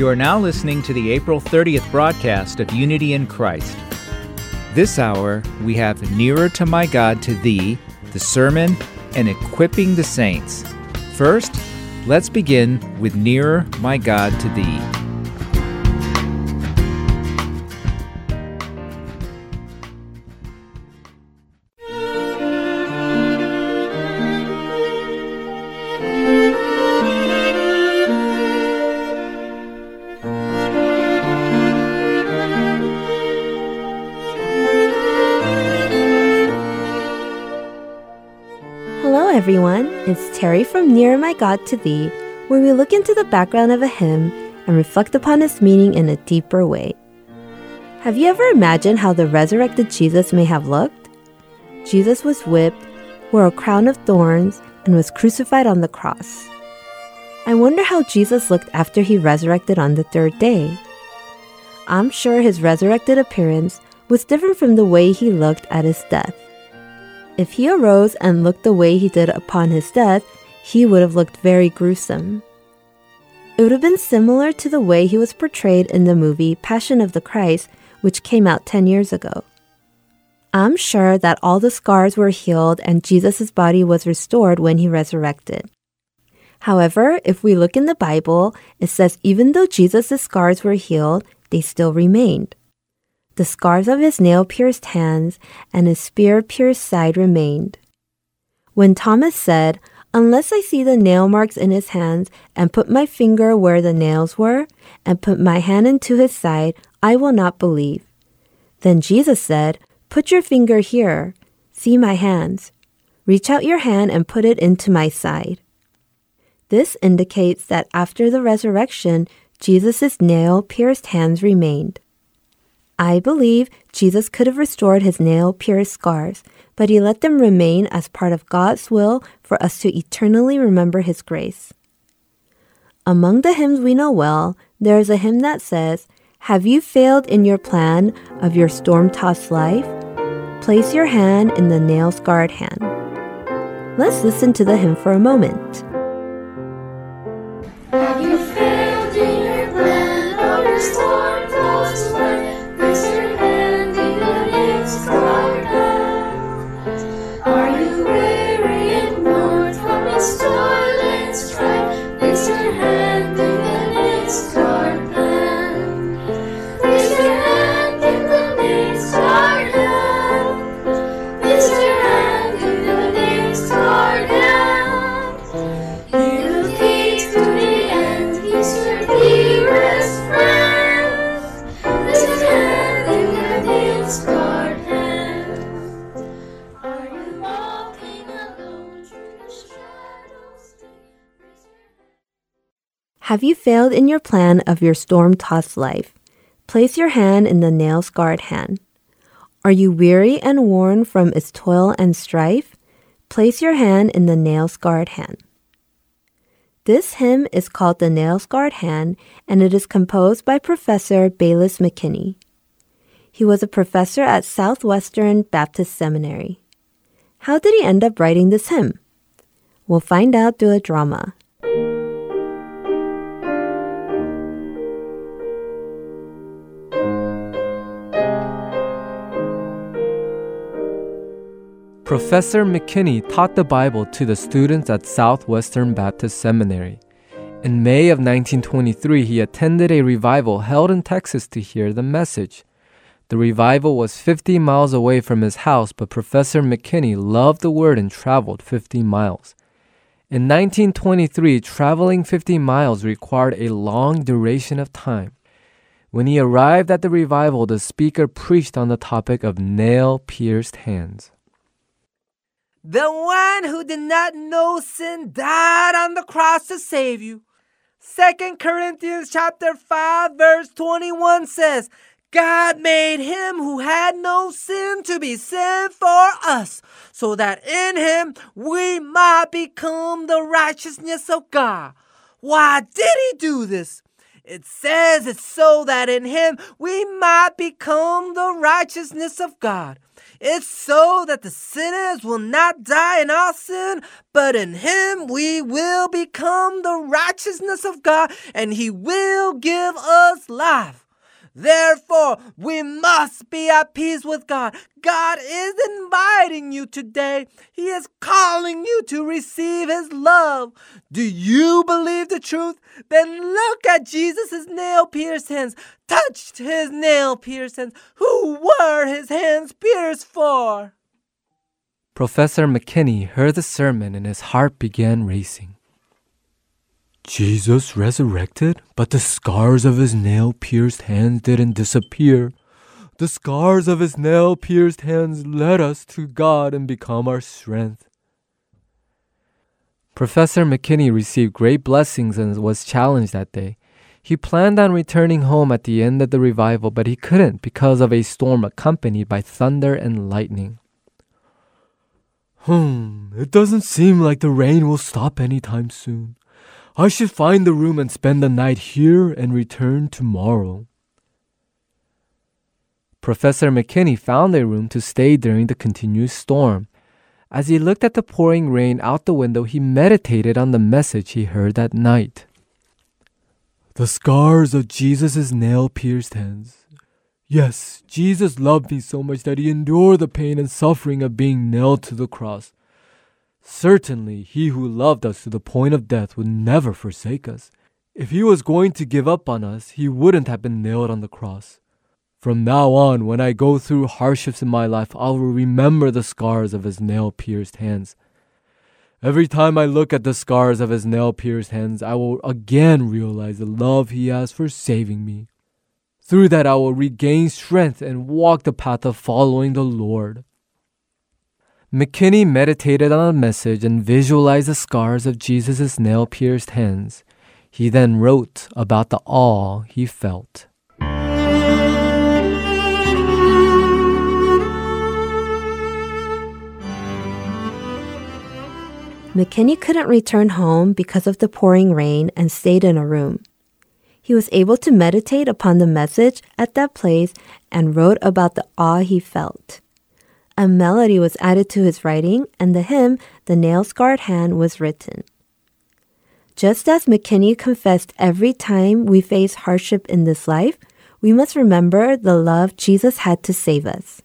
You are now listening to the April 30th broadcast of Unity in Christ. This hour, we have Nearer to My God to Thee, the sermon, and equipping the saints. First, let's begin with Nearer My God to Thee. It's Terry from Near My God to Thee, where we look into the background of a hymn and reflect upon its meaning in a deeper way. Have you ever imagined how the resurrected Jesus may have looked? Jesus was whipped, wore a crown of thorns, and was crucified on the cross. I wonder how Jesus looked after he resurrected on the third day. I'm sure his resurrected appearance was different from the way he looked at his death. If he arose and looked the way he did upon his death, he would have looked very gruesome. It would have been similar to the way he was portrayed in the movie Passion of the Christ, which came out 10 years ago. I'm sure that all the scars were healed and Jesus' body was restored when he resurrected. However, if we look in the Bible, it says even though Jesus' scars were healed, they still remained. The scars of his nail pierced hands and his spear pierced side remained. When Thomas said, Unless I see the nail marks in his hands, and put my finger where the nails were, and put my hand into his side, I will not believe. Then Jesus said, Put your finger here. See my hands. Reach out your hand and put it into my side. This indicates that after the resurrection, Jesus' nail pierced hands remained. I believe Jesus could have restored his nail pierced scars, but he let them remain as part of God's will for us to eternally remember his grace. Among the hymns we know well, there is a hymn that says, Have you failed in your plan of your storm tossed life? Place your hand in the nail scarred hand. Let's listen to the hymn for a moment. Have you failed in your plan of your storm tossed life? Place your hand in the nail scarred hand. Are you weary and worn from its toil and strife? Place your hand in the nail scarred hand. This hymn is called The Nail Scarred Hand, and it is composed by Professor Baylus McKinney. He was a professor at Southwestern Baptist Seminary. How did he end up writing this hymn? We'll find out through a drama. Professor McKinney taught the Bible to the students at Southwestern Baptist Seminary. In May of 1923, he attended a revival held in Texas to hear the message. The revival was 50 miles away from his house, but Professor McKinney loved the word and traveled 50 miles. In 1923, traveling 50 miles required a long duration of time. When he arrived at the revival, the speaker preached on the topic of nail pierced hands. The one who did not know sin died on the cross to save you. Second Corinthians chapter 5 verse 21 says, God made him who had no sin to be sin for us, so that in him we might become the righteousness of God. Why did he do this? It says it's so that in him we might become the righteousness of God. It's so that the sinners will not die in our sin, but in him we will become the righteousness of God, and he will give us life. Therefore, we must be at peace with God. God is inviting you today. He is calling you to receive His love. Do you believe the truth? Then look at Jesus' nail pierced hands. Touched His nail pierced hands. Who were His hands pierced for? Professor McKinney heard the sermon and his heart began racing. Jesus resurrected, but the scars of his nail pierced hands didn't disappear. The scars of his nail pierced hands led us to God and become our strength. Professor McKinney received great blessings and was challenged that day. He planned on returning home at the end of the revival, but he couldn't because of a storm accompanied by thunder and lightning. Hmm, it doesn't seem like the rain will stop anytime soon. I should find a room and spend the night here and return tomorrow. Professor McKinney found a room to stay during the continuous storm. As he looked at the pouring rain out the window, he meditated on the message he heard that night. The scars of Jesus' nail pierced hands. Yes, Jesus loved me so much that he endured the pain and suffering of being nailed to the cross. Certainly, he who loved us to the point of death would never forsake us. If he was going to give up on us, he wouldn't have been nailed on the cross. From now on, when I go through hardships in my life, I will remember the scars of his nail pierced hands. Every time I look at the scars of his nail pierced hands, I will again realize the love he has for saving me. Through that, I will regain strength and walk the path of following the Lord. McKinney meditated on the message and visualized the scars of Jesus' nail pierced hands. He then wrote about the awe he felt. McKinney couldn't return home because of the pouring rain and stayed in a room. He was able to meditate upon the message at that place and wrote about the awe he felt. A melody was added to his writing, and the hymn, The Nail Scarred Hand, was written. Just as McKinney confessed every time we face hardship in this life, we must remember the love Jesus had to save us.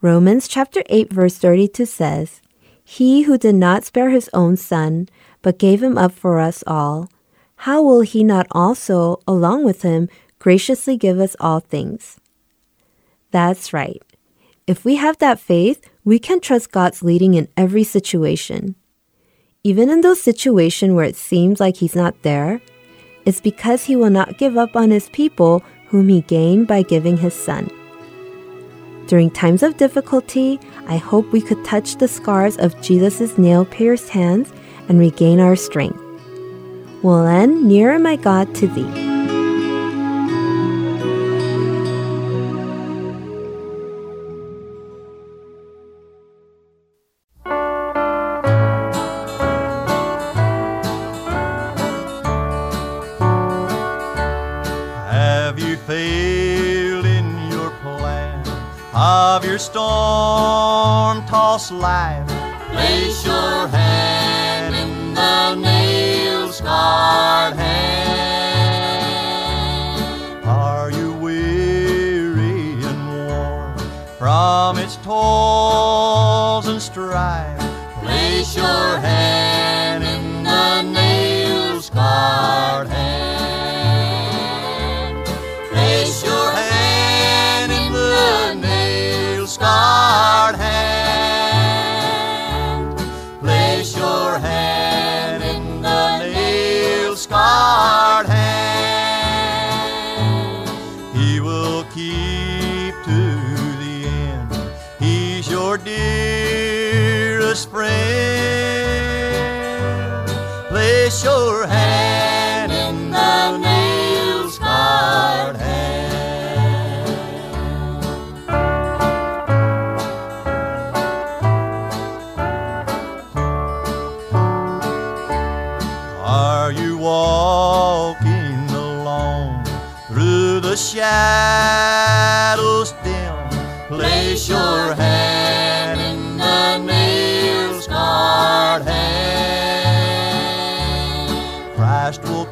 Romans chapter 8 verse 32 says, He who did not spare his own son, but gave him up for us all, how will he not also, along with him, graciously give us all things? That's right. If we have that faith, we can trust God's leading in every situation. Even in those situations where it seems like He's not there, it's because He will not give up on His people whom He gained by giving His Son. During times of difficulty, I hope we could touch the scars of Jesus' nail pierced hands and regain our strength. We'll end nearer my God to thee. Of your storm tossed life? Place your hand in the nail scarred hand. Are you weary and worn from its toils and strife? Place your hand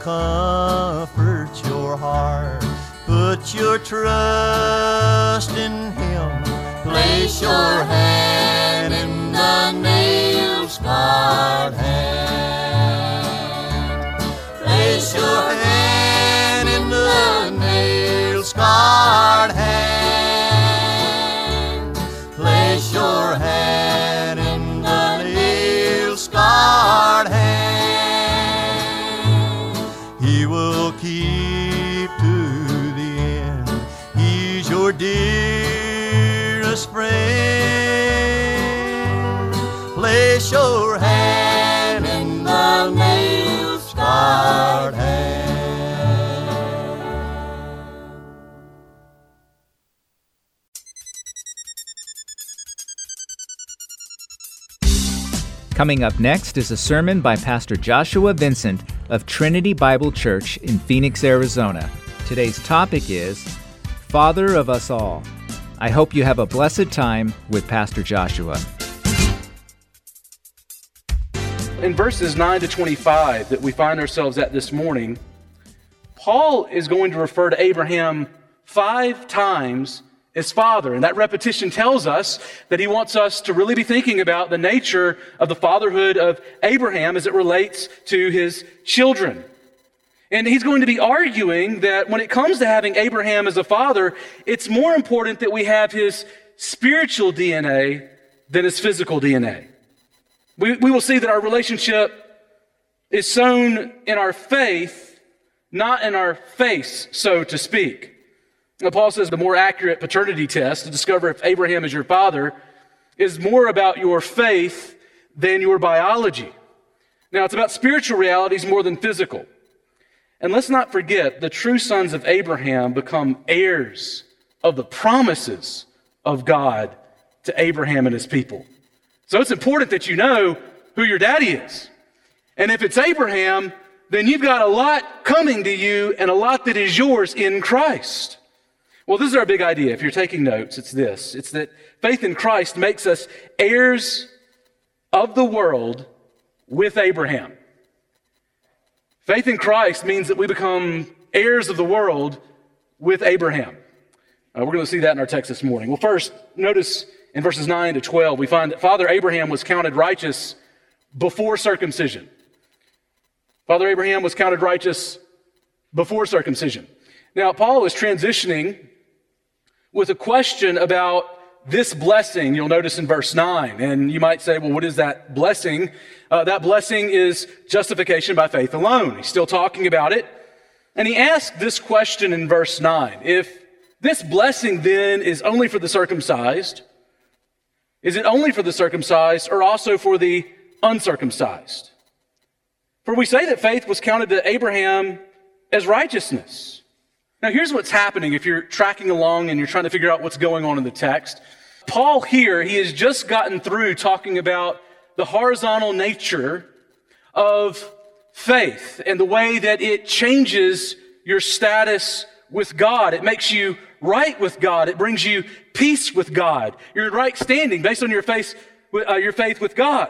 comfort your heart. Put your trust in Him. Place your hand in the nail scarred hand. Coming up next is a sermon by Pastor Joshua Vincent of Trinity Bible Church in Phoenix, Arizona. Today's topic is Father of Us All. I hope you have a blessed time with Pastor Joshua. in verses 9 to 25 that we find ourselves at this morning, Paul is going to refer to Abraham five times as father. And that repetition tells us that he wants us to really be thinking about the nature of the fatherhood of Abraham as it relates to his children. And he's going to be arguing that when it comes to having Abraham as a father, it's more important that we have his spiritual DNA than his physical DNA. We, we will see that our relationship is sown in our faith, not in our face, so to speak. Now, Paul says the more accurate paternity test to discover if Abraham is your father is more about your faith than your biology. Now, it's about spiritual realities more than physical. And let's not forget the true sons of Abraham become heirs of the promises of God to Abraham and his people. So it's important that you know who your daddy is. And if it's Abraham, then you've got a lot coming to you and a lot that is yours in Christ. Well, this is our big idea. If you're taking notes, it's this it's that faith in Christ makes us heirs of the world with Abraham. Faith in Christ means that we become heirs of the world with Abraham. Uh, we're going to see that in our text this morning. Well, first, notice in verses 9 to 12, we find that Father Abraham was counted righteous before circumcision. Father Abraham was counted righteous before circumcision. Now, Paul is transitioning with a question about this blessing, you'll notice in verse 9. And you might say, well, what is that blessing? Uh, that blessing is justification by faith alone. He's still talking about it. And he asked this question in verse 9 If this blessing then is only for the circumcised, is it only for the circumcised or also for the uncircumcised? For we say that faith was counted to Abraham as righteousness. Now, here's what's happening if you're tracking along and you're trying to figure out what's going on in the text. Paul here, he has just gotten through talking about the horizontal nature of faith and the way that it changes your status with God. It makes you right with God. It brings you peace with God. You're in right standing based on your faith, uh, your faith with God.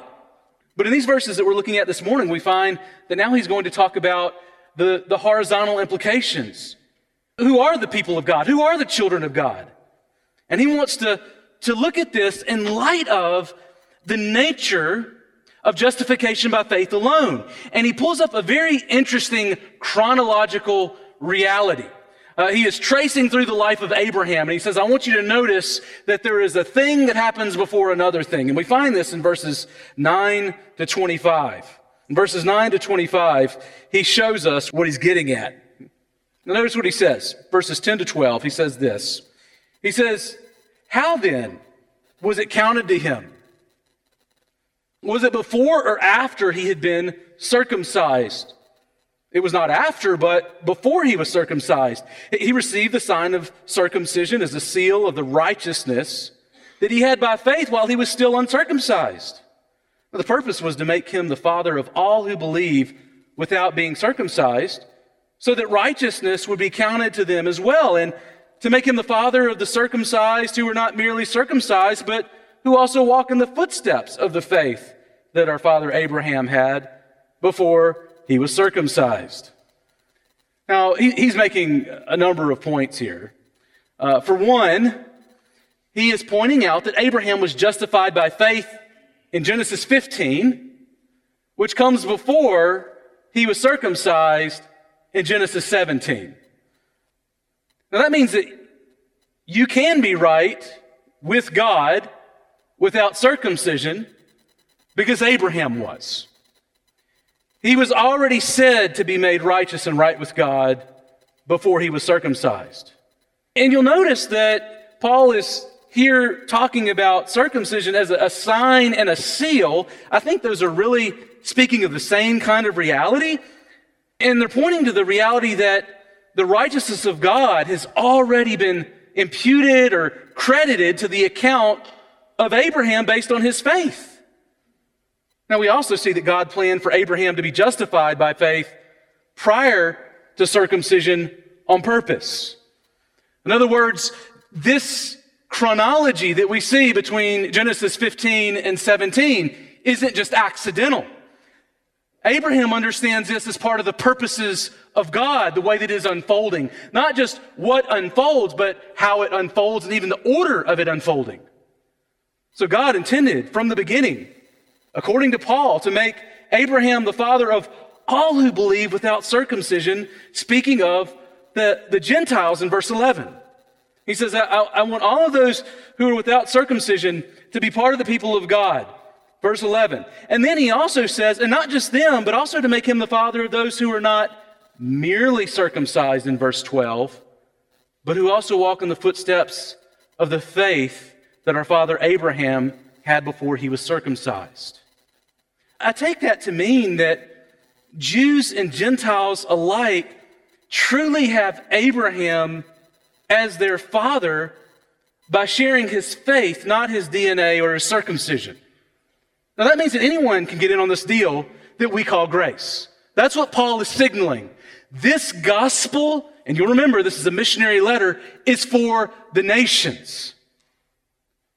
But in these verses that we're looking at this morning, we find that now he's going to talk about the, the horizontal implications. Who are the people of God? Who are the children of God? And he wants to, to look at this in light of the nature of justification by faith alone. And he pulls up a very interesting chronological reality. Uh, he is tracing through the life of Abraham, and he says, I want you to notice that there is a thing that happens before another thing. And we find this in verses 9 to 25. In verses 9 to 25, he shows us what he's getting at. Now, notice what he says. Verses 10 to 12, he says this. He says, How then was it counted to him? Was it before or after he had been circumcised? It was not after, but before he was circumcised. He received the sign of circumcision as a seal of the righteousness that he had by faith while he was still uncircumcised. The purpose was to make him the father of all who believe without being circumcised, so that righteousness would be counted to them as well, and to make him the father of the circumcised who are not merely circumcised, but who also walk in the footsteps of the faith that our father Abraham had before he was circumcised. Now, he, he's making a number of points here. Uh, for one, he is pointing out that Abraham was justified by faith in Genesis 15, which comes before he was circumcised in Genesis 17. Now, that means that you can be right with God without circumcision because Abraham was. He was already said to be made righteous and right with God before he was circumcised. And you'll notice that Paul is here talking about circumcision as a sign and a seal. I think those are really speaking of the same kind of reality. And they're pointing to the reality that the righteousness of God has already been imputed or credited to the account of Abraham based on his faith. Now, we also see that God planned for Abraham to be justified by faith prior to circumcision on purpose. In other words, this chronology that we see between Genesis 15 and 17 isn't just accidental. Abraham understands this as part of the purposes of God, the way that it is unfolding. Not just what unfolds, but how it unfolds and even the order of it unfolding. So God intended from the beginning, according to Paul, to make Abraham the father of all who believe without circumcision, speaking of the, the Gentiles in verse 11. He says, I, I want all of those who are without circumcision to be part of the people of God. Verse 11. And then he also says, and not just them, but also to make him the father of those who are not merely circumcised in verse 12, but who also walk in the footsteps of the faith that our father Abraham had before he was circumcised. I take that to mean that Jews and Gentiles alike truly have Abraham as their father by sharing his faith, not his DNA or his circumcision. Now, that means that anyone can get in on this deal that we call grace. That's what Paul is signaling. This gospel, and you'll remember this is a missionary letter, is for the nations.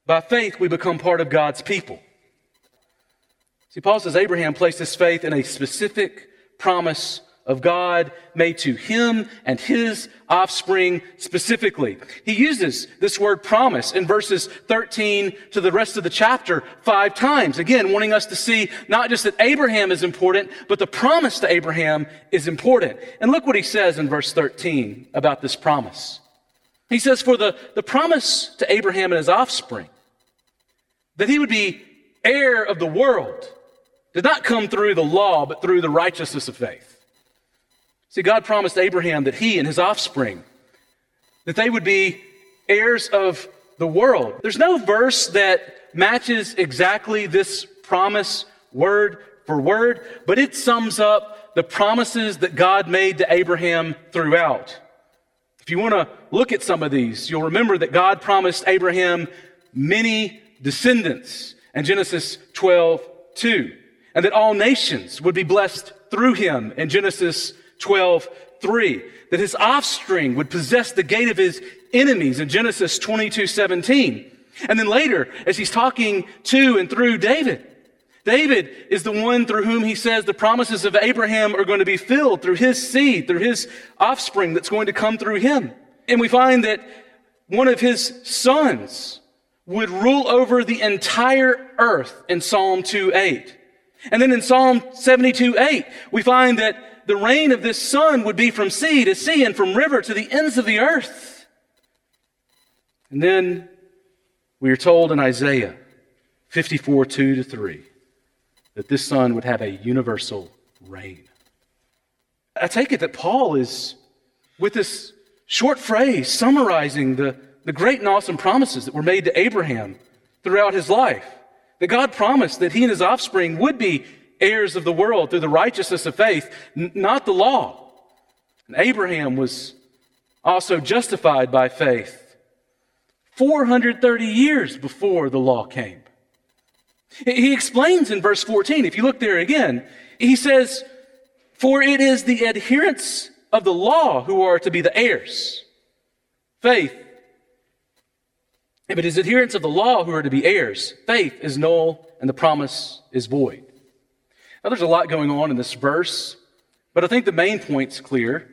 By faith, we become part of God's people. See, Paul says Abraham placed his faith in a specific promise of God made to him and his offspring specifically. He uses this word promise in verses 13 to the rest of the chapter five times. Again, wanting us to see not just that Abraham is important, but the promise to Abraham is important. And look what he says in verse 13 about this promise. He says, For the, the promise to Abraham and his offspring, that he would be heir of the world, did not come through the law, but through the righteousness of faith. See, God promised Abraham that he and his offspring, that they would be heirs of the world. There's no verse that matches exactly this promise word for word, but it sums up the promises that God made to Abraham throughout. If you want to look at some of these, you'll remember that God promised Abraham many descendants in Genesis 12, 2, and that all nations would be blessed through him in Genesis 12, 3. That his offspring would possess the gate of his enemies in Genesis 22, 17. And then later, as he's talking to and through David, David is the one through whom he says the promises of Abraham are going to be filled through his seed, through his offspring that's going to come through him. And we find that one of his sons would rule over the entire earth in Psalm 2 8. And then in Psalm 72 8, we find that the reign of this son would be from sea to sea and from river to the ends of the earth. And then we are told in Isaiah 54 2 to 3 that this son would have a universal reign. I take it that Paul is, with this short phrase, summarizing the, the great and awesome promises that were made to Abraham throughout his life. That God promised that he and his offspring would be heirs of the world through the righteousness of faith, n- not the law. And Abraham was also justified by faith 430 years before the law came. He explains in verse 14, if you look there again, he says, For it is the adherents of the law who are to be the heirs. Faith. If it is adherents of the law who are to be heirs, faith is null and the promise is void. Now, there's a lot going on in this verse, but I think the main point's clear.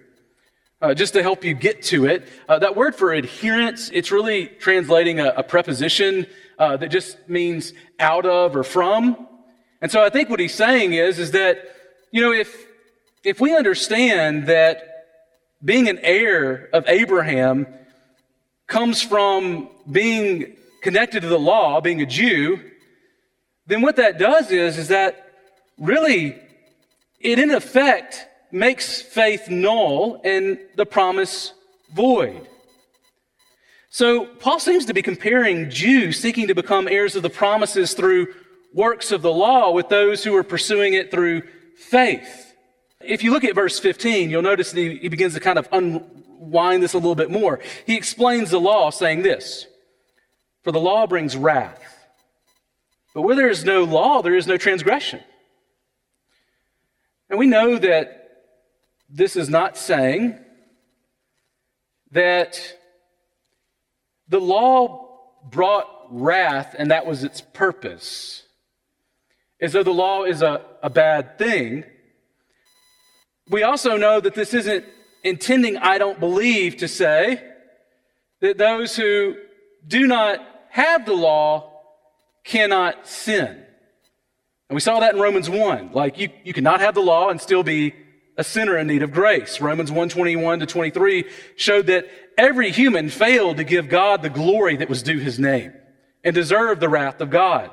Uh, just to help you get to it, uh, that word for adherence, it's really translating a, a preposition uh, that just means out of or from. And so I think what he's saying is, is that, you know, if, if we understand that being an heir of Abraham comes from being connected to the law, being a Jew, then what that does is, is that really it in effect makes faith null and the promise void. So Paul seems to be comparing Jews seeking to become heirs of the promises through works of the law with those who are pursuing it through faith. If you look at verse 15, you'll notice that he, he begins to kind of unwind this a little bit more. He explains the law saying this For the law brings wrath. But where there is no law, there is no transgression. And we know that this is not saying that the law brought wrath and that was its purpose. As though the law is a, a bad thing. We also know that this isn't intending, I don't believe, to say that those who do not have the law cannot sin. And we saw that in Romans 1. Like you, you cannot have the law and still be a sinner in need of grace. Romans 1 21 to 23 showed that every human failed to give God the glory that was due his name and deserved the wrath of God.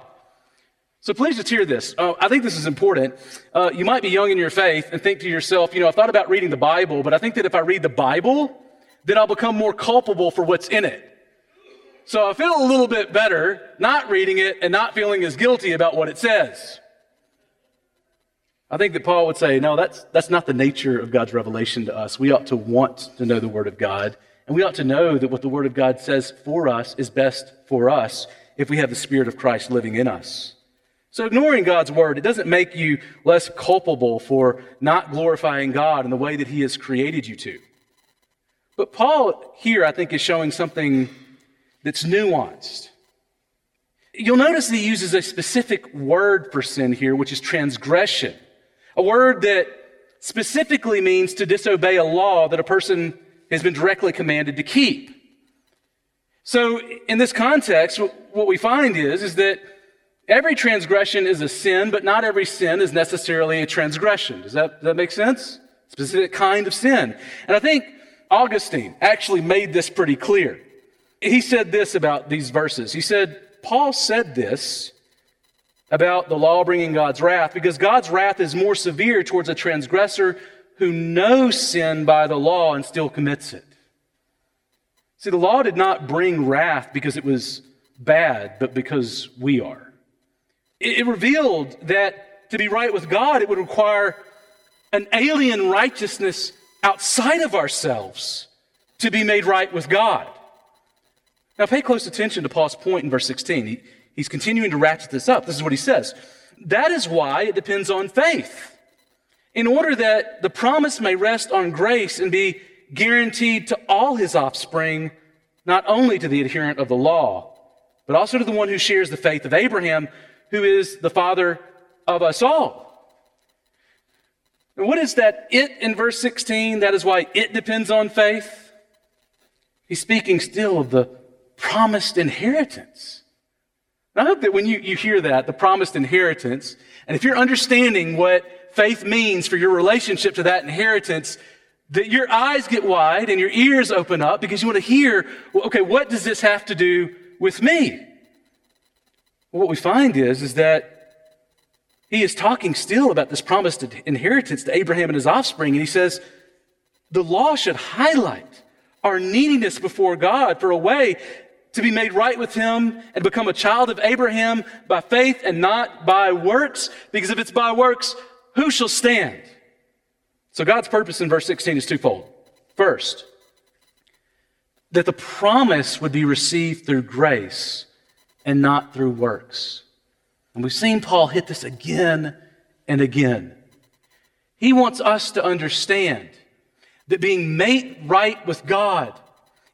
So please just hear this. Uh, I think this is important. Uh, you might be young in your faith and think to yourself, you know, I've thought about reading the Bible, but I think that if I read the Bible, then I'll become more culpable for what's in it. So I feel a little bit better not reading it and not feeling as guilty about what it says. I think that Paul would say, no, that's, that's not the nature of God's revelation to us. We ought to want to know the Word of God, and we ought to know that what the Word of God says for us is best for us if we have the Spirit of Christ living in us. So ignoring God's Word, it doesn't make you less culpable for not glorifying God in the way that He has created you to. But Paul here, I think, is showing something that's nuanced. You'll notice that he uses a specific word for sin here, which is transgression. A word that specifically means to disobey a law that a person has been directly commanded to keep. So, in this context, what we find is, is that every transgression is a sin, but not every sin is necessarily a transgression. Does that, does that make sense? Specific kind of sin. And I think Augustine actually made this pretty clear. He said this about these verses. He said, Paul said this about the law bringing God's wrath because God's wrath is more severe towards a transgressor who knows sin by the law and still commits it. See, the law did not bring wrath because it was bad, but because we are. It, revealed that to be right with God, it would require an alien righteousness outside of ourselves to be made right with God. Now, pay close attention to Paul's point in verse 16. He, He's continuing to ratchet this up. This is what he says. That is why it depends on faith. In order that the promise may rest on grace and be guaranteed to all his offspring, not only to the adherent of the law, but also to the one who shares the faith of Abraham, who is the father of us all. And what is that it in verse 16? That is why it depends on faith. He's speaking still of the promised inheritance. And I hope that when you, you hear that, the promised inheritance, and if you're understanding what faith means for your relationship to that inheritance, that your eyes get wide and your ears open up because you want to hear, well, okay, what does this have to do with me? Well, what we find is, is that he is talking still about this promised inheritance to Abraham and his offspring, and he says, the law should highlight our neediness before God for a way to be made right with him and become a child of Abraham by faith and not by works, because if it's by works, who shall stand? So God's purpose in verse 16 is twofold. First, that the promise would be received through grace and not through works. And we've seen Paul hit this again and again. He wants us to understand that being made right with God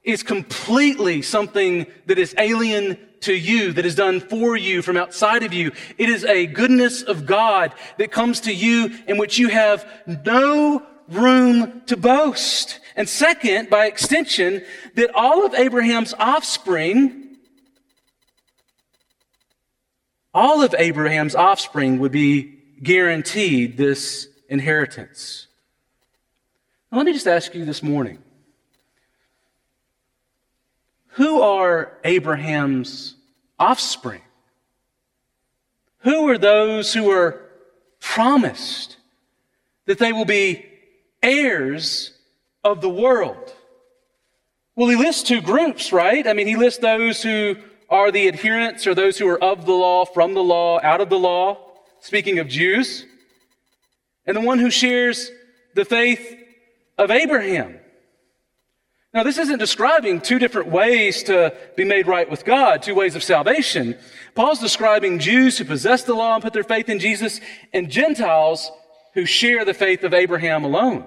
is completely something that is alien to you, that is done for you from outside of you. It is a goodness of God that comes to you in which you have no room to boast. And second, by extension, that all of Abraham's offspring, all of Abraham's offspring would be guaranteed this inheritance. Now, let me just ask you this morning who are Abraham's offspring? Who are those who are promised that they will be heirs of the world? Well, he lists two groups, right? I mean, he lists those who are the adherents or those who are of the law, from the law, out of the law, speaking of Jews, and the one who shares the faith of Abraham. Now, this isn't describing two different ways to be made right with God, two ways of salvation. Paul's describing Jews who possess the law and put their faith in Jesus, and Gentiles who share the faith of Abraham alone.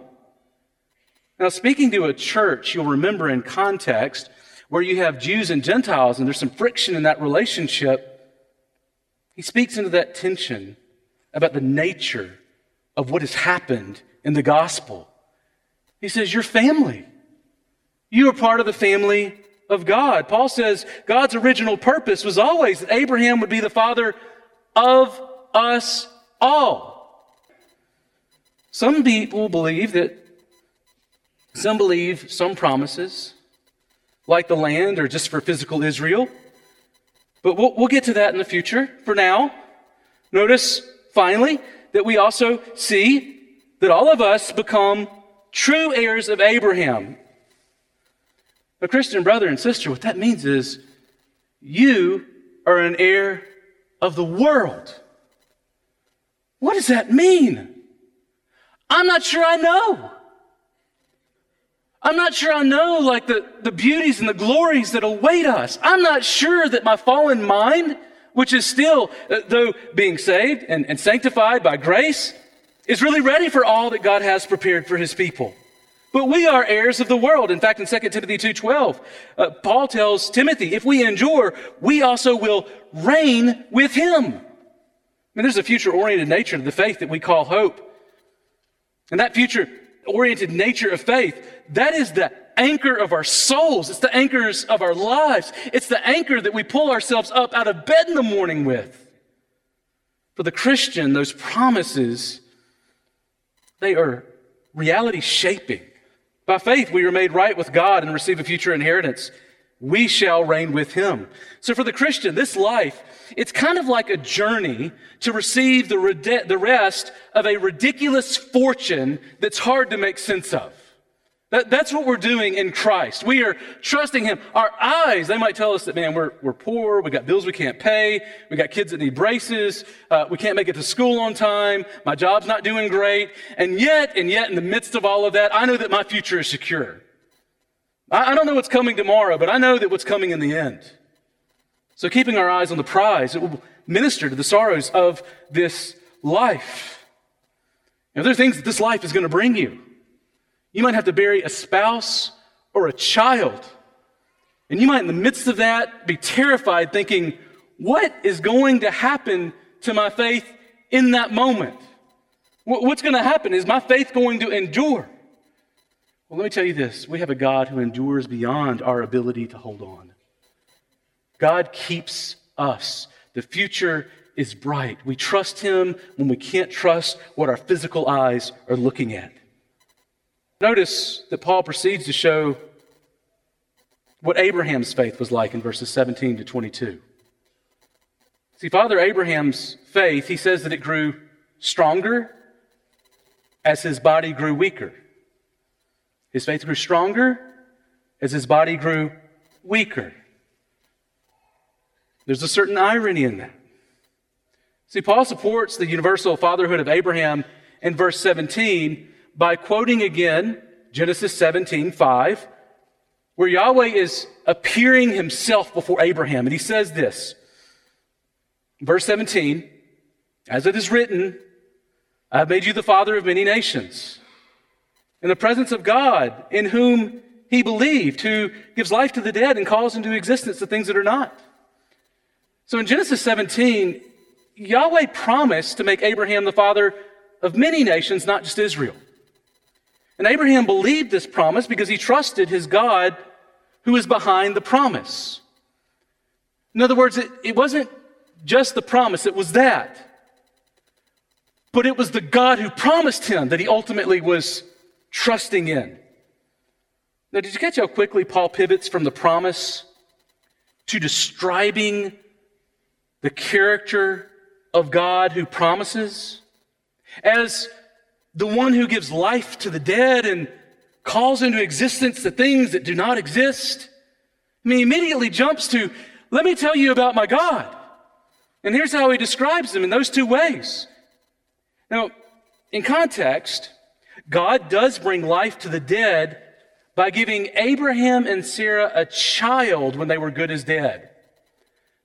Now, speaking to a church, you'll remember in context where you have Jews and Gentiles, and there's some friction in that relationship. He speaks into that tension about the nature of what has happened in the gospel. He says, You're family. You are part of the family of God. Paul says God's original purpose was always that Abraham would be the father of us all. Some people believe that, some believe some promises, like the land, are just for physical Israel. But we'll, we'll get to that in the future. For now, notice finally that we also see that all of us become true heirs of Abraham but, Christian brother and sister, what that means is you are an heir of the world. What does that mean? I'm not sure I know. I'm not sure I know like the, the beauties and the glories that await us. I'm not sure that my fallen mind, which is still, uh, though being saved and, and sanctified by grace, is really ready for all that God has prepared for his people. But we are heirs of the world. In fact, in 2 Timothy 2.12, uh, Paul tells Timothy, if we endure, we also will reign with him. I mean, there's a future-oriented nature to the faith that we call hope. And that future-oriented nature of faith, that is the anchor of our souls. It's the anchors of our lives. It's the anchor that we pull ourselves up out of bed in the morning with. For the Christian, those promises, they are reality shaping. By faith, we are made right with God and receive a future inheritance. We shall reign with him. So for the Christian, this life, it's kind of like a journey to receive the, the rest of a ridiculous fortune that's hard to make sense of. That, that's what we're doing in Christ. We are trusting Him. Our eyes, they might tell us that, man, we're, we're poor, we got bills we can't pay, we got kids that need braces, uh, we can't make it to school on time, my job's not doing great. And yet, and yet, in the midst of all of that, I know that my future is secure. I, I don't know what's coming tomorrow, but I know that what's coming in the end. So, keeping our eyes on the prize, it will minister to the sorrows of this life. Now, there are things that this life is going to bring you. You might have to bury a spouse or a child. And you might, in the midst of that, be terrified, thinking, what is going to happen to my faith in that moment? What's going to happen? Is my faith going to endure? Well, let me tell you this we have a God who endures beyond our ability to hold on. God keeps us. The future is bright. We trust Him when we can't trust what our physical eyes are looking at. Notice that Paul proceeds to show what Abraham's faith was like in verses 17 to 22. See, Father Abraham's faith, he says that it grew stronger as his body grew weaker. His faith grew stronger as his body grew weaker. There's a certain irony in that. See, Paul supports the universal fatherhood of Abraham in verse 17 by quoting again Genesis 17 5, where Yahweh is appearing himself before Abraham. And he says this, verse 17, as it is written, I have made you the father of many nations. In the presence of God, in whom he believed, who gives life to the dead and calls into existence the things that are not. So in Genesis 17, Yahweh promised to make Abraham the father of many nations, not just Israel. And Abraham believed this promise because he trusted his God who is behind the promise. In other words, it, it wasn't just the promise, it was that. But it was the God who promised him that he ultimately was trusting in. Now, did you catch how quickly Paul pivots from the promise to describing the character of God who promises as the one who gives life to the dead and calls into existence the things that do not exist? I mean, he immediately jumps to, let me tell you about my God. And here's how he describes him in those two ways. Now, in context, God does bring life to the dead by giving Abraham and Sarah a child when they were good as dead.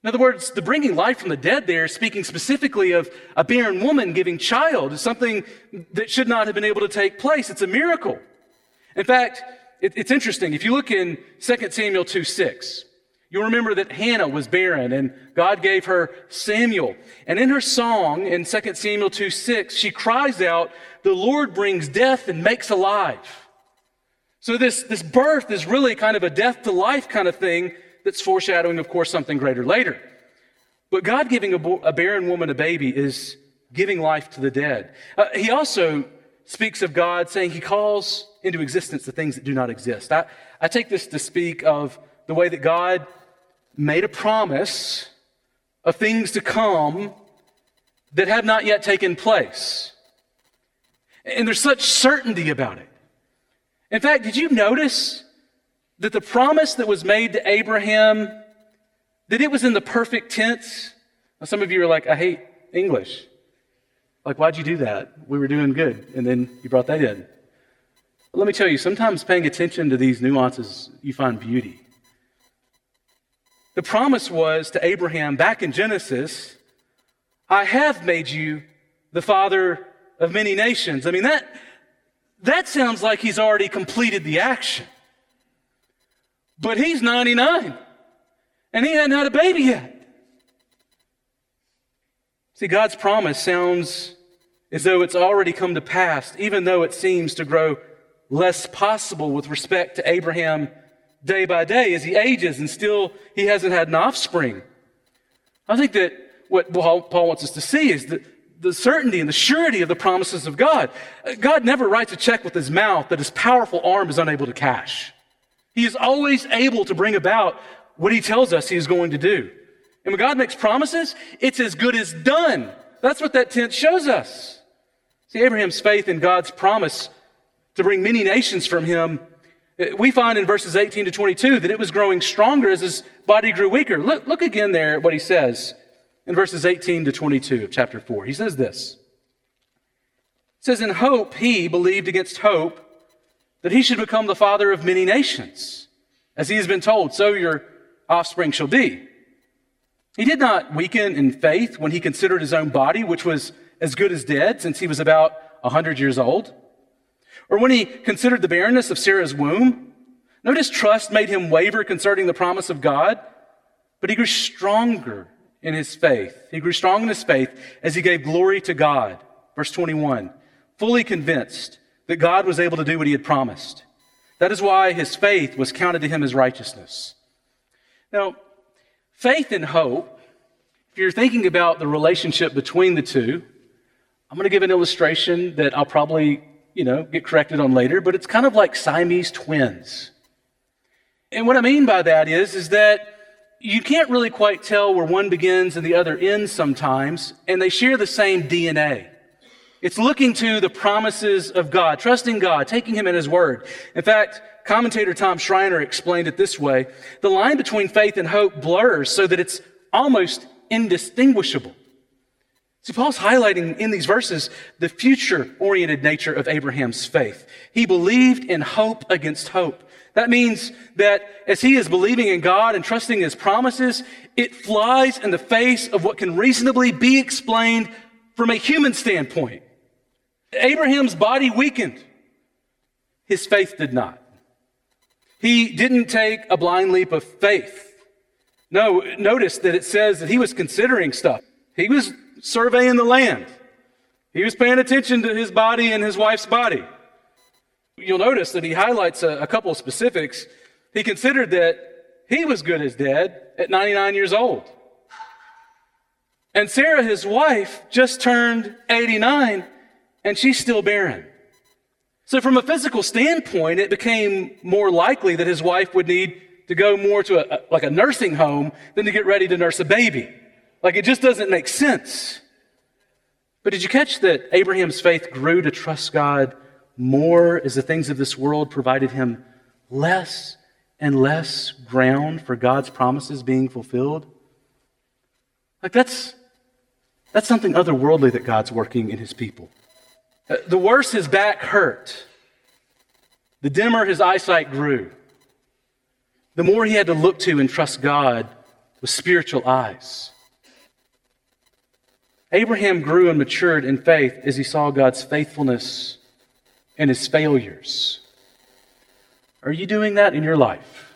In other words, the bringing life from the dead there, speaking specifically of a barren woman giving child, is something that should not have been able to take place. It's a miracle. In fact, it, it's interesting. If you look in 2 Samuel 2 6, you'll remember that Hannah was barren and God gave her Samuel. And in her song in 2 Samuel 2 6, she cries out, The Lord brings death and makes alive. So this, this birth is really kind of a death to life kind of thing that's foreshadowing, of course, something greater later. But God giving a, bo- a barren woman a baby is giving life to the dead. Uh, he also speaks of God saying he calls into existence the things that do not exist. I, I take this to speak of the way that God made a promise of things to come that have not yet taken place. And there's such certainty about it. In fact, did you notice that the promise that was made to Abraham, that it was in the perfect tense? Now, some of you are like, I hate English. Like, why'd you do that? We were doing good, and then you brought that in. Let me tell you, sometimes paying attention to these nuances, you find beauty. The promise was to Abraham back in Genesis, I have made you the father of many nations. I mean, that, that sounds like he's already completed the action. But he's 99 and he hadn't had a baby yet. See, God's promise sounds as though it's already come to pass, even though it seems to grow less possible with respect to Abraham day by day as he ages and still he hasn't had an offspring. I think that what Paul wants us to see is that the certainty and the surety of the promises of God. Uh, God never writes a check with his mouth that his powerful arm is unable to cash. He is always able to bring about what he tells us he is going to do. And when God makes promises, it's as good as done. That's what that tense shows us. See, Abraham's faith in God's promise to bring many nations from him, eh, we find in verses 18 to 22 that it was growing stronger as his body grew weaker. Look, look again there at what he says in verses 18 to 22 of chapter 4. He says this. It says, In hope he believed against hope that he should become the father of many nations. As he has been told, so your offspring shall be. He did not weaken in faith when he considered his own body, which was as good as dead since he was about a hundred years old. Or when he considered the barrenness of Sarah's womb. No distrust made him waver concerning the promise of God, but he grew stronger in his faith. He grew strong in his faith as he gave glory to God. Verse 21, fully convinced that God was able to do what he had promised. That is why his faith was counted to him as righteousness. Now, faith and hope, if you're thinking about the relationship between the two, I'm going to give an illustration that I'll probably, you know, get corrected on later, but it's kind of like Siamese twins. And what I mean by that is, is that you can't really quite tell where one begins and the other ends sometimes, and they share the same DNA. It's looking to the promises of God, trusting God, taking Him at His word. In fact, commentator Tom Schreiner explained it this way the line between faith and hope blurs so that it's almost indistinguishable. See, Paul's highlighting in these verses the future oriented nature of Abraham's faith. He believed in hope against hope. That means that as he is believing in God and trusting his promises, it flies in the face of what can reasonably be explained from a human standpoint. Abraham's body weakened. His faith did not. He didn't take a blind leap of faith. No, notice that it says that he was considering stuff. He was surveying the land. He was paying attention to his body and his wife's body. You'll notice that he highlights a, a couple of specifics. He considered that he was good as dead at 99 years old. And Sarah, his wife, just turned 89 and she's still barren. So, from a physical standpoint, it became more likely that his wife would need to go more to a, like a nursing home than to get ready to nurse a baby. Like it just doesn't make sense. But did you catch that Abraham's faith grew to trust God more as the things of this world provided him less and less ground for God's promises being fulfilled? Like that's that's something otherworldly that God's working in his people. Uh, The worse his back hurt, the dimmer his eyesight grew, the more he had to look to and trust God with spiritual eyes. Abraham grew and matured in faith as he saw God's faithfulness and his failures. Are you doing that in your life?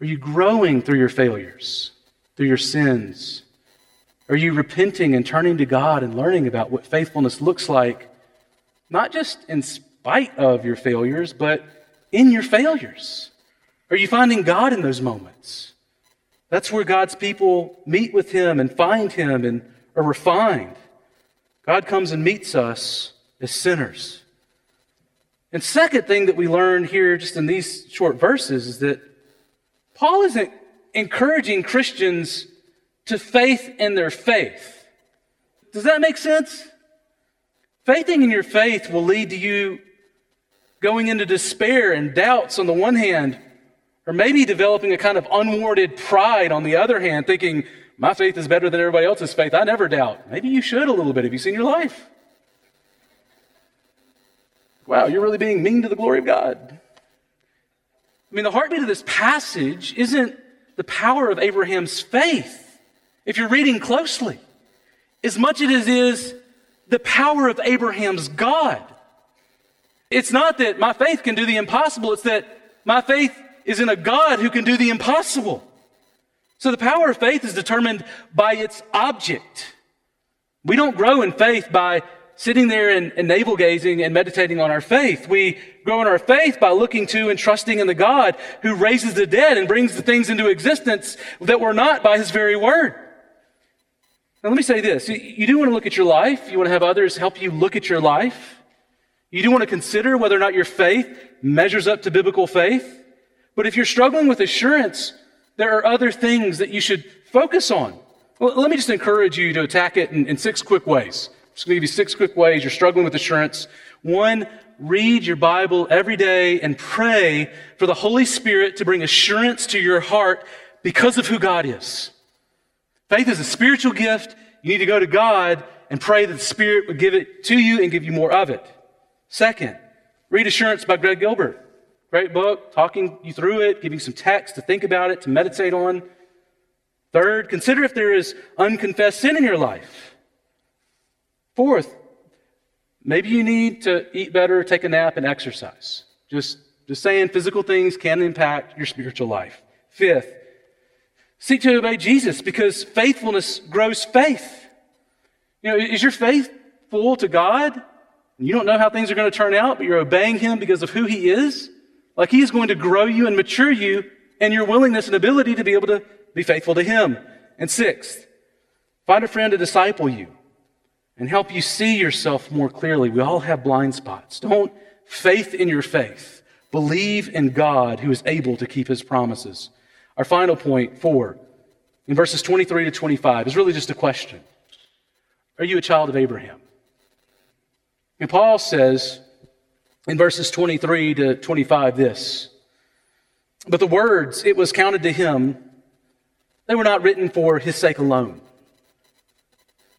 Are you growing through your failures, through your sins? Are you repenting and turning to God and learning about what faithfulness looks like, not just in spite of your failures, but in your failures? Are you finding God in those moments? That's where God's people meet with Him and find Him and are refined. God comes and meets us as sinners. And second thing that we learn here just in these short verses is that Paul isn't encouraging Christians to faith in their faith. Does that make sense? Faithing in your faith will lead to you going into despair and doubts on the one hand, or maybe developing a kind of unwarranted pride on the other hand, thinking, my faith is better than everybody else's faith. I never doubt. Maybe you should a little bit. Have you seen your life? Wow, you're really being mean to the glory of God. I mean, the heartbeat of this passage isn't the power of Abraham's faith, if you're reading closely, as much as it is the power of Abraham's God. It's not that my faith can do the impossible, it's that my faith is in a God who can do the impossible. So the power of faith is determined by its object. We don't grow in faith by sitting there and, and navel gazing and meditating on our faith. We grow in our faith by looking to and trusting in the God who raises the dead and brings the things into existence that were not by his very word. Now, let me say this. You- do want to look at your life. You want to have others help you look at your life. You do want to consider whether or not your faith measures up to biblical faith. But if you're struggling with assurance, there are other things that you should focus on. Well, let me just encourage you to attack it in, in six quick ways. Just going to give you six quick ways you're struggling with assurance. One, read your Bible every day and pray for the Holy Spirit to bring assurance to your heart because of who God is. Faith is a spiritual gift. You need to go to God and pray that the Spirit would give it to you and give you more of it. Second, read Assurance by Greg Gilbert. Great book, talking you through it, giving some text to think about it, to meditate on. Third, consider if there is unconfessed sin in your life. Fourth, maybe you need to eat better, take a nap, and exercise. Just, just saying physical things can impact your spiritual life. Fifth, seek to obey Jesus because faithfulness grows faith. You know, is your faith full to God? You don't know how things are going to turn out, but you're obeying Him because of who He is? Like He is going to grow you and mature you in your willingness and ability to be able to be faithful to Him. And sixth, find a friend to disciple you and help you see yourself more clearly. We all have blind spots. Don't faith in your faith. Believe in God who is able to keep His promises. Our final point, four, in verses 23 to 25, is really just a question Are you a child of Abraham? And Paul says in verses 23 to 25 this But the words, it was counted to him, they were not written for his sake alone,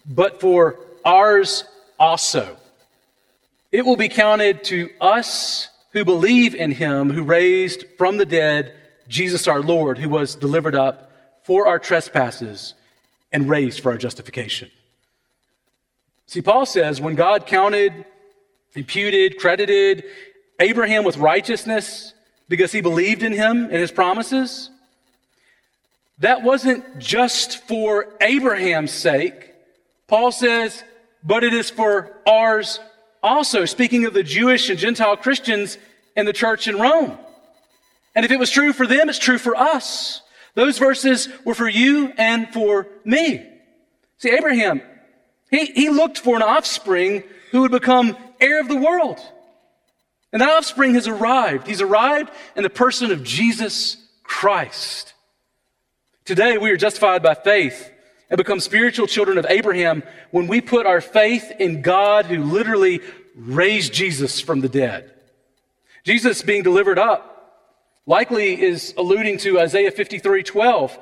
but for ours also. It will be counted to us who believe in him who raised from the dead Jesus our Lord, who was delivered up for our trespasses and raised for our justification. See, Paul says when God counted, imputed, credited Abraham with righteousness because he believed in him and his promises, that wasn't just for Abraham's sake. Paul says, but it is for ours also. Speaking of the Jewish and Gentile Christians and the church in Rome. And if it was true for them, it's true for us. Those verses were for you and for me. See, Abraham, he, he looked for an offspring who would become heir of the world. And that offspring has arrived. He's arrived in the person of Jesus Christ. Today, we are justified by faith and become spiritual children of Abraham when we put our faith in God who literally raised Jesus from the dead. Jesus being delivered up likely is alluding to Isaiah 53 12,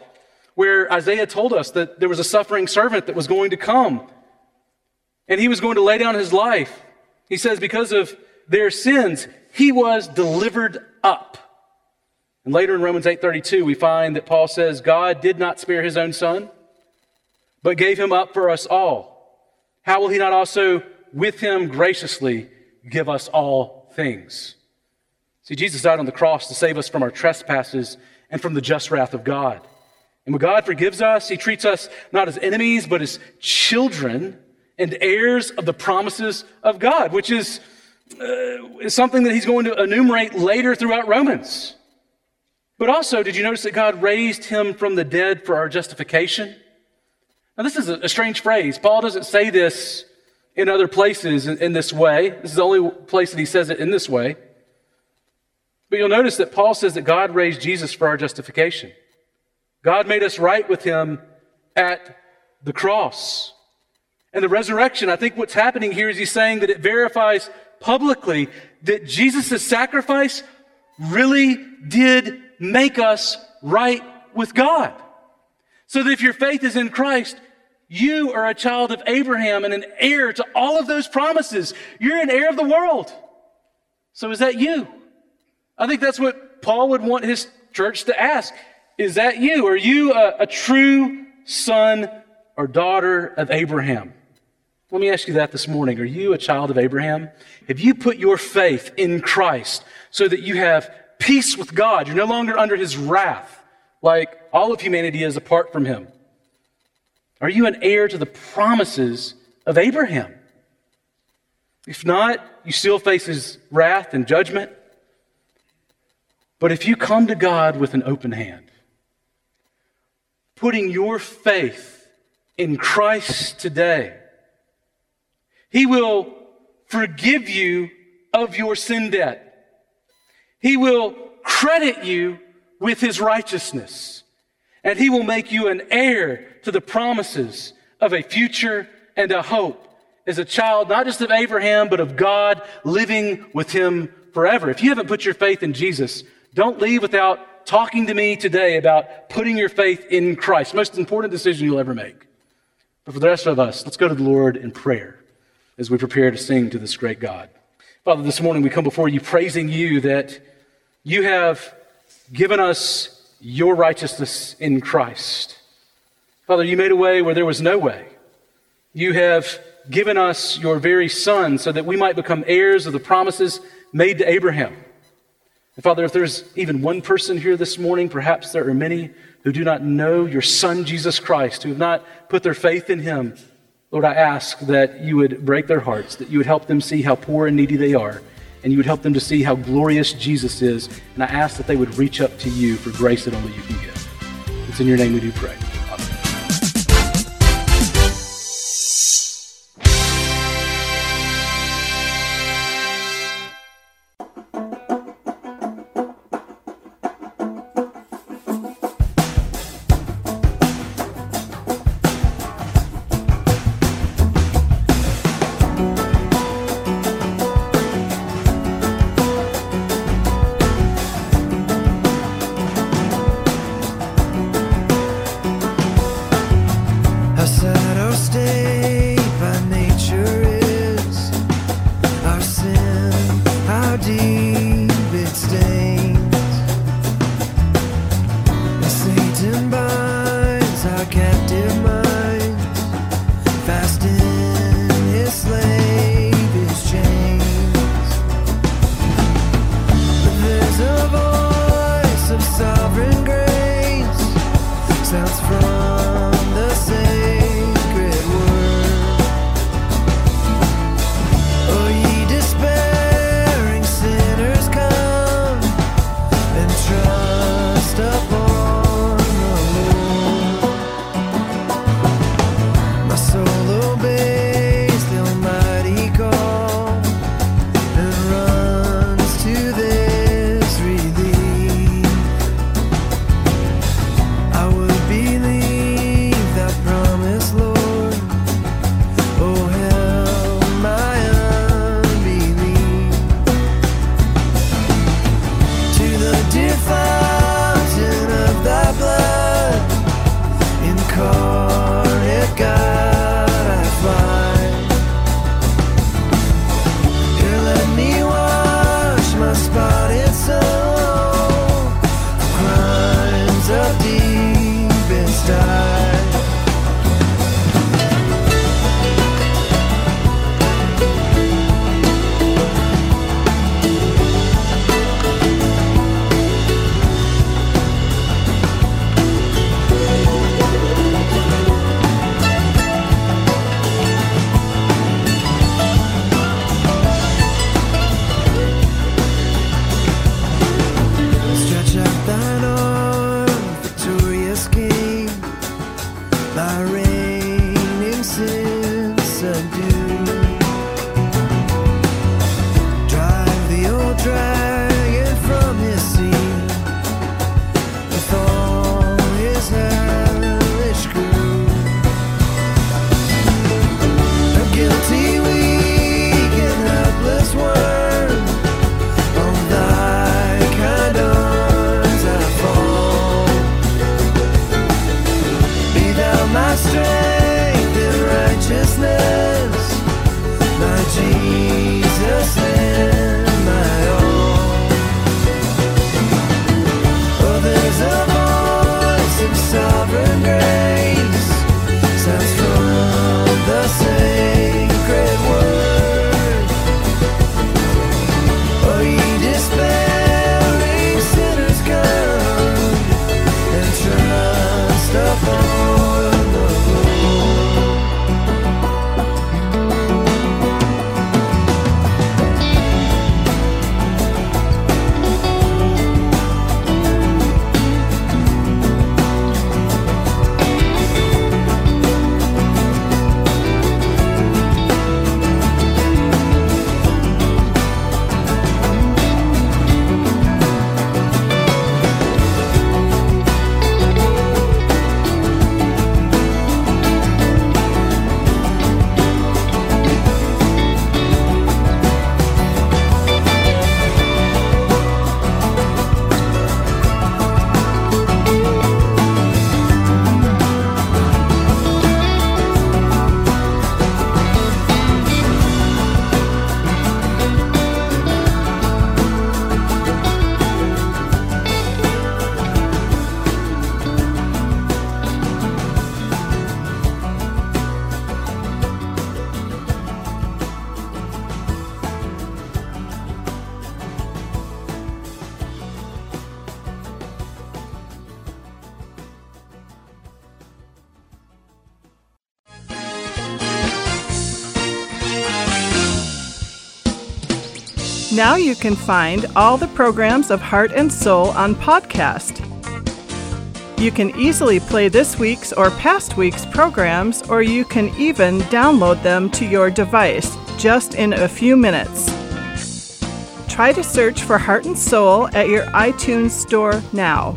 where Isaiah told us that there was a suffering servant that was going to come and he was going to lay down his life. He says, because of their sins, he was delivered up. And later in Romans 8:32, we find that Paul says, God did not spare his own son, but gave him up for us all. How will he not also with him graciously give us all things? See, Jesus died on the cross to save us from our trespasses and from the just wrath of God. And when God forgives us, he treats us not as enemies, but as children and heirs of the promises of God, which is, uh, something that he's going to enumerate later throughout Romans. But also, did you notice that God raised him from the dead for our justification? Now, this is a, strange phrase. Paul doesn't say this in other places in this way. This is the only place that he says it in this way. But you'll notice that Paul says that God raised Jesus for our justification. God made us right with him at the cross. And the resurrection, I think what's happening here is he's saying that it verifies publicly that Jesus' sacrifice really did make us right with God. So that if your faith is in Christ, you are a child of Abraham and an heir to all of those promises. You're an heir of the world. So is that you? I think that's what Paul would want his church to ask. Is that you? Are you a, a true son or daughter of Abraham? Let me ask you that this morning. Are you a child of Abraham? Have you put your faith in Christ so that you have peace with God? You're no longer under his wrath like all of humanity is apart from him. Are you an heir to the promises of Abraham? If not, you still face his wrath and judgment. But if you come to God with an open hand, putting your faith in Christ today, he will forgive you of your sin debt. He will credit you with his righteousness. And he will make you an heir to the promises of a future and a hope as a child, not just of Abraham, but of God living with him forever. If you haven't put your faith in Jesus, don't leave without talking to me today about putting your faith in Christ. Most important decision you'll ever make. But for the rest of us, let's go to the Lord in prayer as we prepare to sing to this great God. Father, this morning we come before you praising you that you have given us your righteousness in Christ. Father, you made a way where there was no way. You have given us your very Son so that we might become heirs of the promises made to Abraham. And Father, if there's even one person here this morning, perhaps there are many who do not know your Son, Jesus Christ, who have not put their faith in him, Lord, I ask that you would break their hearts, that you would help them see how poor and needy they are, and you would help them to see how glorious Jesus is. And I ask that they would reach up to you for grace that only you can give. It's in your name we do pray. You can find all the programs of Heart and Soul on podcast. You can easily play this week's or past week's programs, or you can even download them to your device just in a few minutes. Try to search for Heart and Soul at your iTunes store now.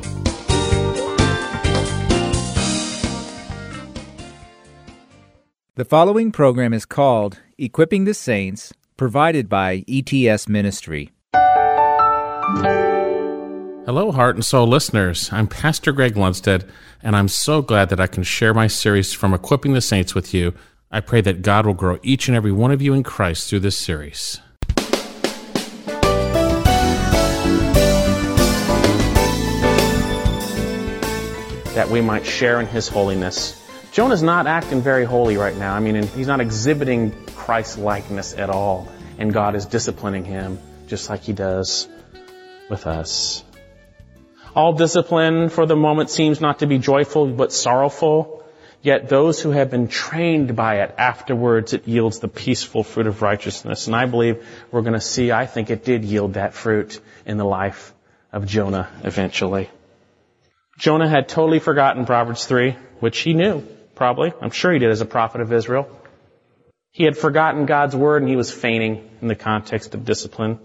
The following program is called Equipping the Saints, provided by ETS Ministry. Hello, Heart and Soul listeners. I'm Pastor Greg Lundstead, and I'm so glad that I can share my series from Equipping the Saints with you. I pray that God will grow each and every one of you in Christ through this series. That we might share in His holiness. Jonah's not acting very holy right now. I mean, he's not exhibiting Christ likeness at all. And God is disciplining him just like He does with us. All discipline for the moment seems not to be joyful but sorrowful. Yet those who have been trained by it afterwards, it yields the peaceful fruit of righteousness. And I believe we're going to see, I think it did yield that fruit in the life of Jonah eventually. Jonah had totally forgotten Proverbs 3, which he knew, probably. I'm sure he did as a prophet of Israel. He had forgotten God's word and he was feigning in the context of discipline.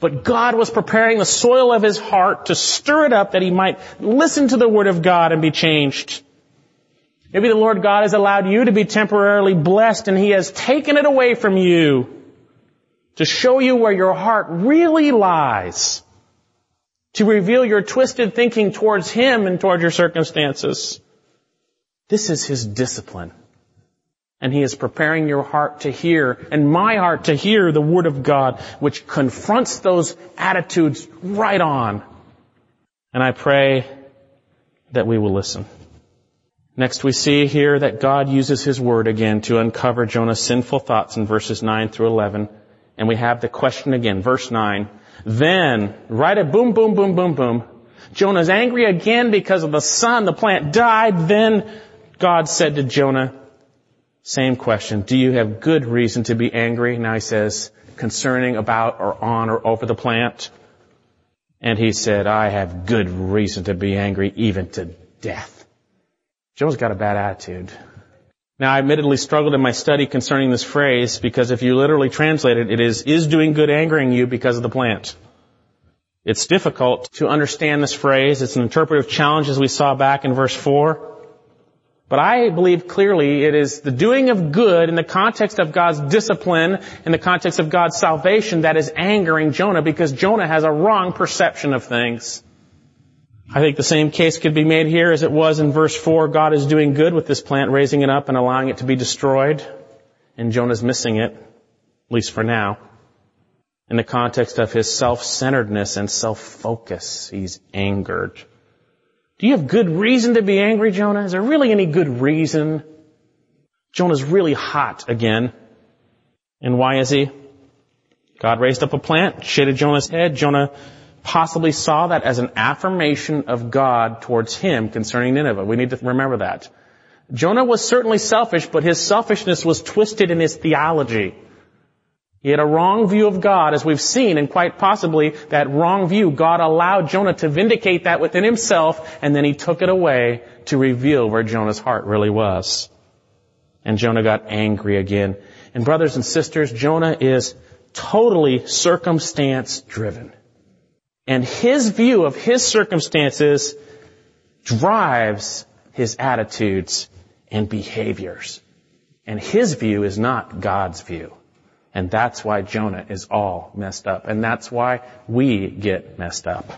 But God was preparing the soil of his heart to stir it up that he might listen to the word of God and be changed. Maybe the Lord God has allowed you to be temporarily blessed and he has taken it away from you to show you where your heart really lies. To reveal your twisted thinking towards him and towards your circumstances. This is his discipline. And He is preparing your heart to hear, and my heart to hear the Word of God, which confronts those attitudes right on. And I pray that we will listen. Next we see here that God uses His Word again to uncover Jonah's sinful thoughts in verses 9 through 11. And we have the question again, verse 9. Then, right at boom, boom, boom, boom, boom, Jonah's angry again because of the sun, the plant died. Then God said to Jonah, same question. Do you have good reason to be angry? Now he says, concerning about or on or over the plant. And he said, I have good reason to be angry even to death. Jonah's got a bad attitude. Now I admittedly struggled in my study concerning this phrase because if you literally translate it, it is, is doing good angering you because of the plant. It's difficult to understand this phrase. It's an interpretive challenge as we saw back in verse 4. But I believe clearly it is the doing of good in the context of God's discipline, in the context of God's salvation that is angering Jonah because Jonah has a wrong perception of things. I think the same case could be made here as it was in verse 4. God is doing good with this plant, raising it up and allowing it to be destroyed, and Jonah's missing it. At least for now. In the context of his self-centeredness and self-focus, he's angered. Do you have good reason to be angry, Jonah? Is there really any good reason? Jonah's really hot again. And why is he? God raised up a plant, shaded Jonah's head. Jonah possibly saw that as an affirmation of God towards him concerning Nineveh. We need to remember that. Jonah was certainly selfish, but his selfishness was twisted in his theology. He had a wrong view of God, as we've seen, and quite possibly that wrong view, God allowed Jonah to vindicate that within himself, and then he took it away to reveal where Jonah's heart really was. And Jonah got angry again. And brothers and sisters, Jonah is totally circumstance driven. And his view of his circumstances drives his attitudes and behaviors. And his view is not God's view. And that's why Jonah is all messed up. And that's why we get messed up.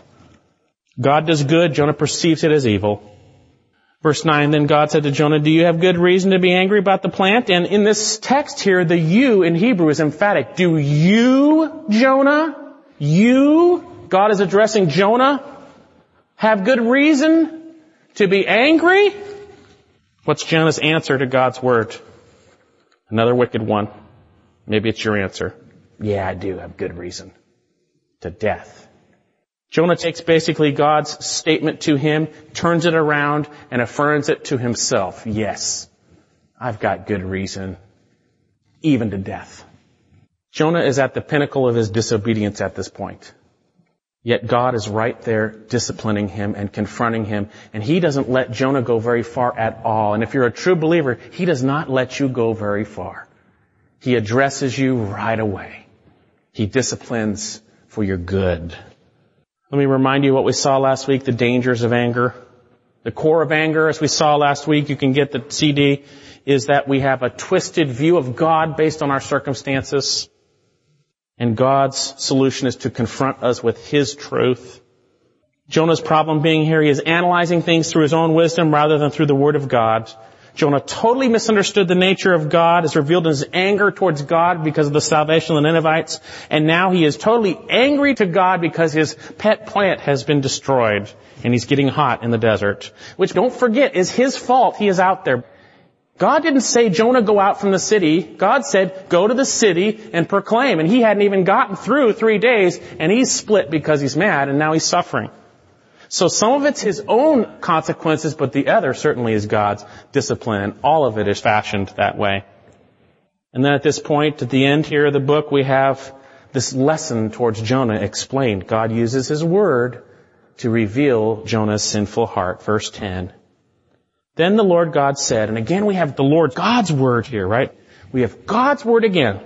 God does good, Jonah perceives it as evil. Verse 9, then God said to Jonah, do you have good reason to be angry about the plant? And in this text here, the you in Hebrew is emphatic. Do you, Jonah, you, God is addressing Jonah, have good reason to be angry? What's Jonah's answer to God's word? Another wicked one. Maybe it's your answer. Yeah, I do have good reason. To death. Jonah takes basically God's statement to him, turns it around, and affirms it to himself. Yes, I've got good reason. Even to death. Jonah is at the pinnacle of his disobedience at this point. Yet God is right there disciplining him and confronting him, and he doesn't let Jonah go very far at all. And if you're a true believer, he does not let you go very far. He addresses you right away. He disciplines for your good. Let me remind you what we saw last week, the dangers of anger. The core of anger, as we saw last week, you can get the CD, is that we have a twisted view of God based on our circumstances. And God's solution is to confront us with His truth. Jonah's problem being here, he is analyzing things through his own wisdom rather than through the Word of God. Jonah totally misunderstood the nature of God as revealed in his anger towards God because of the salvation of the Ninevites. And now he is totally angry to God because his pet plant has been destroyed and he's getting hot in the desert. Which don't forget is his fault. He is out there. God didn't say, Jonah, go out from the city. God said, go to the city and proclaim. And he hadn't even gotten through three days and he's split because he's mad and now he's suffering. So some of it's his own consequences, but the other certainly is God's discipline, and all of it is fashioned that way. And then at this point, at the end here of the book, we have this lesson towards Jonah explained. God uses his word to reveal Jonah's sinful heart. Verse 10. Then the Lord God said, and again we have the Lord God's word here, right? We have God's word again.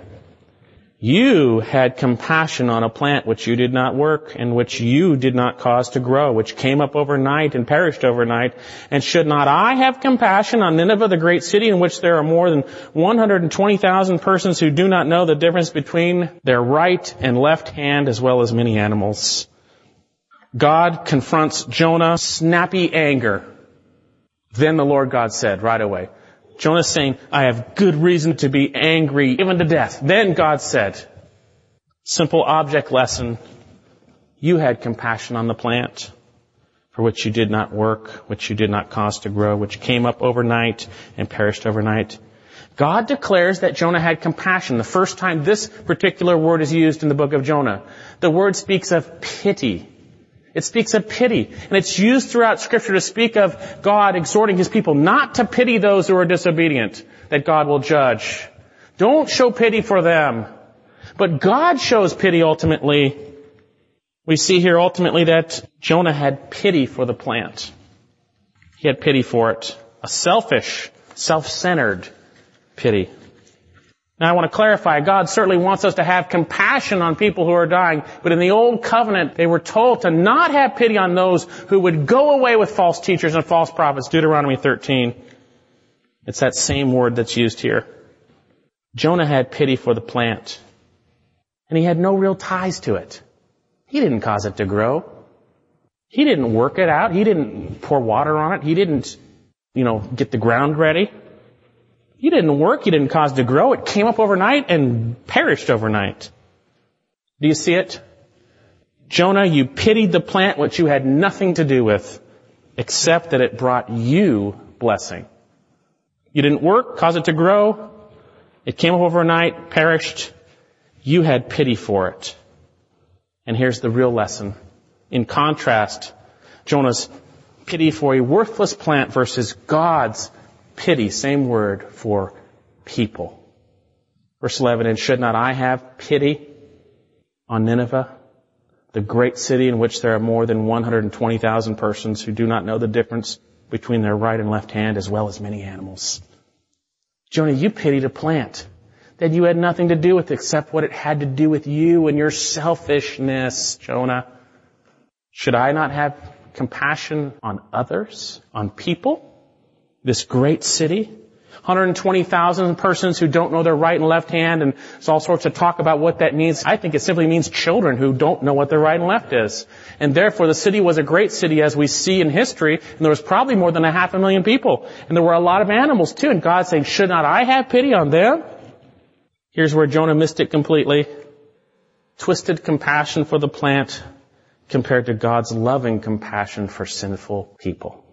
You had compassion on a plant which you did not work and which you did not cause to grow, which came up overnight and perished overnight. And should not I have compassion on Nineveh, the great city in which there are more than 120,000 persons who do not know the difference between their right and left hand as well as many animals? God confronts Jonah, snappy anger. Then the Lord God said right away, Jonah's saying, I have good reason to be angry, even to death. Then God said, simple object lesson, you had compassion on the plant for which you did not work, which you did not cause to grow, which came up overnight and perished overnight. God declares that Jonah had compassion. The first time this particular word is used in the book of Jonah. The word speaks of pity. It speaks of pity. And it's used throughout scripture to speak of God exhorting his people not to pity those who are disobedient, that God will judge. Don't show pity for them. But God shows pity ultimately. We see here ultimately that Jonah had pity for the plant. He had pity for it. A selfish, self-centered pity. Now I want to clarify, God certainly wants us to have compassion on people who are dying, but in the old covenant, they were told to not have pity on those who would go away with false teachers and false prophets, Deuteronomy 13. It's that same word that's used here. Jonah had pity for the plant, and he had no real ties to it. He didn't cause it to grow. He didn't work it out. He didn't pour water on it. He didn't, you know, get the ground ready. You didn't work, you didn't cause it to grow. It came up overnight and perished overnight. Do you see it? Jonah, you pitied the plant which you had nothing to do with, except that it brought you blessing. You didn't work, cause it to grow. It came up overnight, perished. You had pity for it. And here's the real lesson. In contrast, Jonah's pity for a worthless plant versus God's pity, same word, for people. Verse 11, and should not I have pity on Nineveh, the great city in which there are more than 120,000 persons who do not know the difference between their right and left hand as well as many animals. Jonah, you pitied a plant that you had nothing to do with except what it had to do with you and your selfishness, Jonah. Should I not have compassion on others, on people? This great city? 120,000 persons who don't know their right and left hand and there's all sorts of talk about what that means. I think it simply means children who don't know what their right and left is. And therefore the city was a great city as we see in history and there was probably more than a half a million people. And there were a lot of animals too and God saying, should not I have pity on them? Here's where Jonah missed it completely. Twisted compassion for the plant compared to God's loving compassion for sinful people.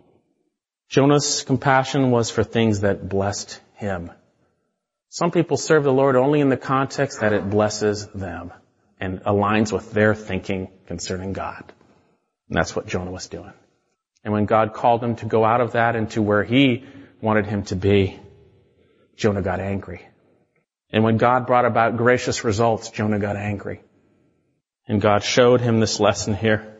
Jonah's compassion was for things that blessed him. Some people serve the Lord only in the context that it blesses them and aligns with their thinking concerning God. And that's what Jonah was doing. And when God called him to go out of that into where he wanted him to be, Jonah got angry. And when God brought about gracious results, Jonah got angry. And God showed him this lesson here.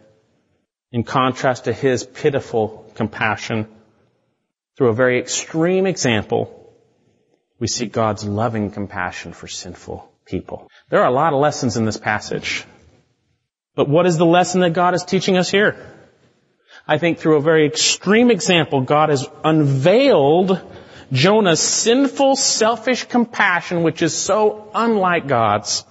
In contrast to his pitiful compassion, through a very extreme example, we see God's loving compassion for sinful people. There are a lot of lessons in this passage. But what is the lesson that God is teaching us here? I think through a very extreme example, God has unveiled Jonah's sinful, selfish compassion, which is so unlike God's.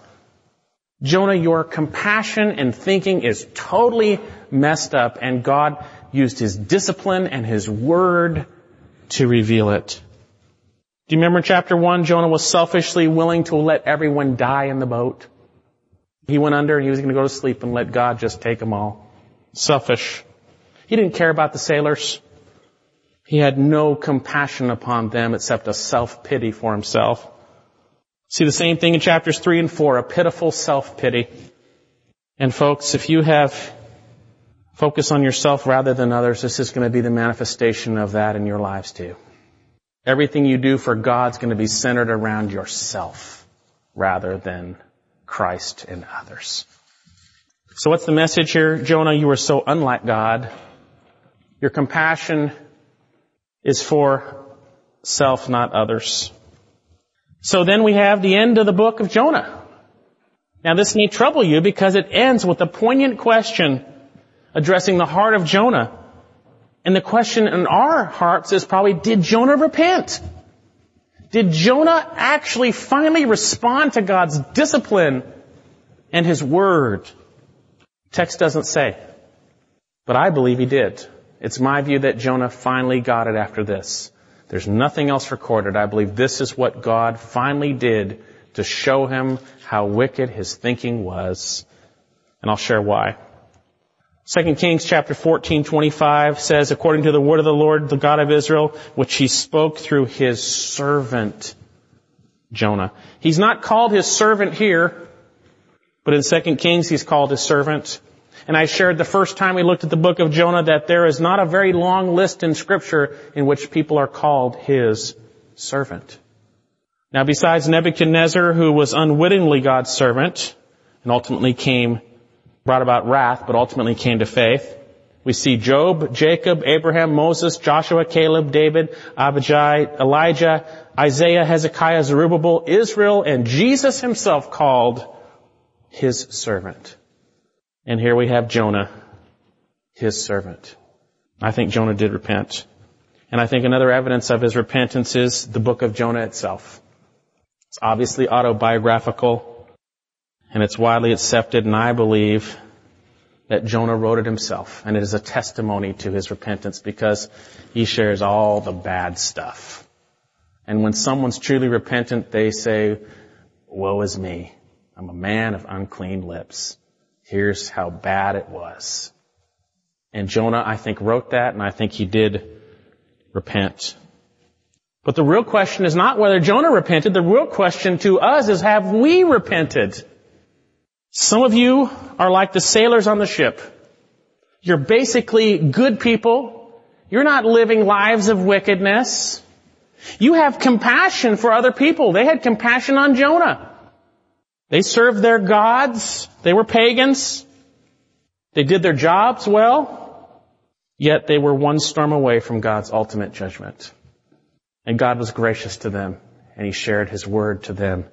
Jonah, your compassion and thinking is totally messed up, and God used His discipline and His word to reveal it. Do you remember chapter 1, Jonah was selfishly willing to let everyone die in the boat? He went under and he was going to go to sleep and let God just take them all. Selfish. He didn't care about the sailors. He had no compassion upon them except a self-pity for himself. See the same thing in chapters 3 and 4, a pitiful self-pity. And folks, if you have focus on yourself rather than others, this is going to be the manifestation of that in your lives too. Everything you do for God's going to be centered around yourself rather than Christ and others. So what's the message here? Jonah, you are so unlike God. Your compassion is for self, not others. So then we have the end of the book of Jonah. Now this may trouble you because it ends with a poignant question addressing the heart of Jonah. And the question in our hearts is probably, did Jonah repent? Did Jonah actually finally respond to God's discipline and His word? Text doesn't say. But I believe he did. It's my view that Jonah finally got it after this. There's nothing else recorded. I believe this is what God finally did to show him how wicked his thinking was. And I'll share why. 2 Kings chapter 14, 25 says, according to the word of the Lord, the God of Israel, which he spoke through his servant, Jonah. He's not called his servant here, but in 2 Kings he's called his servant. And I shared the first time we looked at the book of Jonah that there is not a very long list in scripture in which people are called his servant. Now besides Nebuchadnezzar, who was unwittingly God's servant, and ultimately came, brought about wrath, but ultimately came to faith, we see Job, Jacob, Abraham, Moses, Joshua, Caleb, David, Abijah, Elijah, Isaiah, Hezekiah, Zerubbabel, Israel, and Jesus himself called his servant. And here we have Jonah, his servant. I think Jonah did repent. And I think another evidence of his repentance is the book of Jonah itself. It's obviously autobiographical and it's widely accepted and I believe that Jonah wrote it himself and it is a testimony to his repentance because he shares all the bad stuff And when someone's truly repentant, they say, woe is me. I'm a man of unclean lips. Here's how bad it was. And Jonah, I think, wrote that, and I think he did repent. But the real question is not whether Jonah repented. The real question to us is, have we repented? Some of you are like the sailors on the ship. You're basically good people. You're not living lives of wickedness. You have compassion for other people. They had compassion on Jonah. They served their gods. They were pagans. They did their jobs well. Yet they were one storm away from God's ultimate judgment. And God was gracious to them and He shared His word to them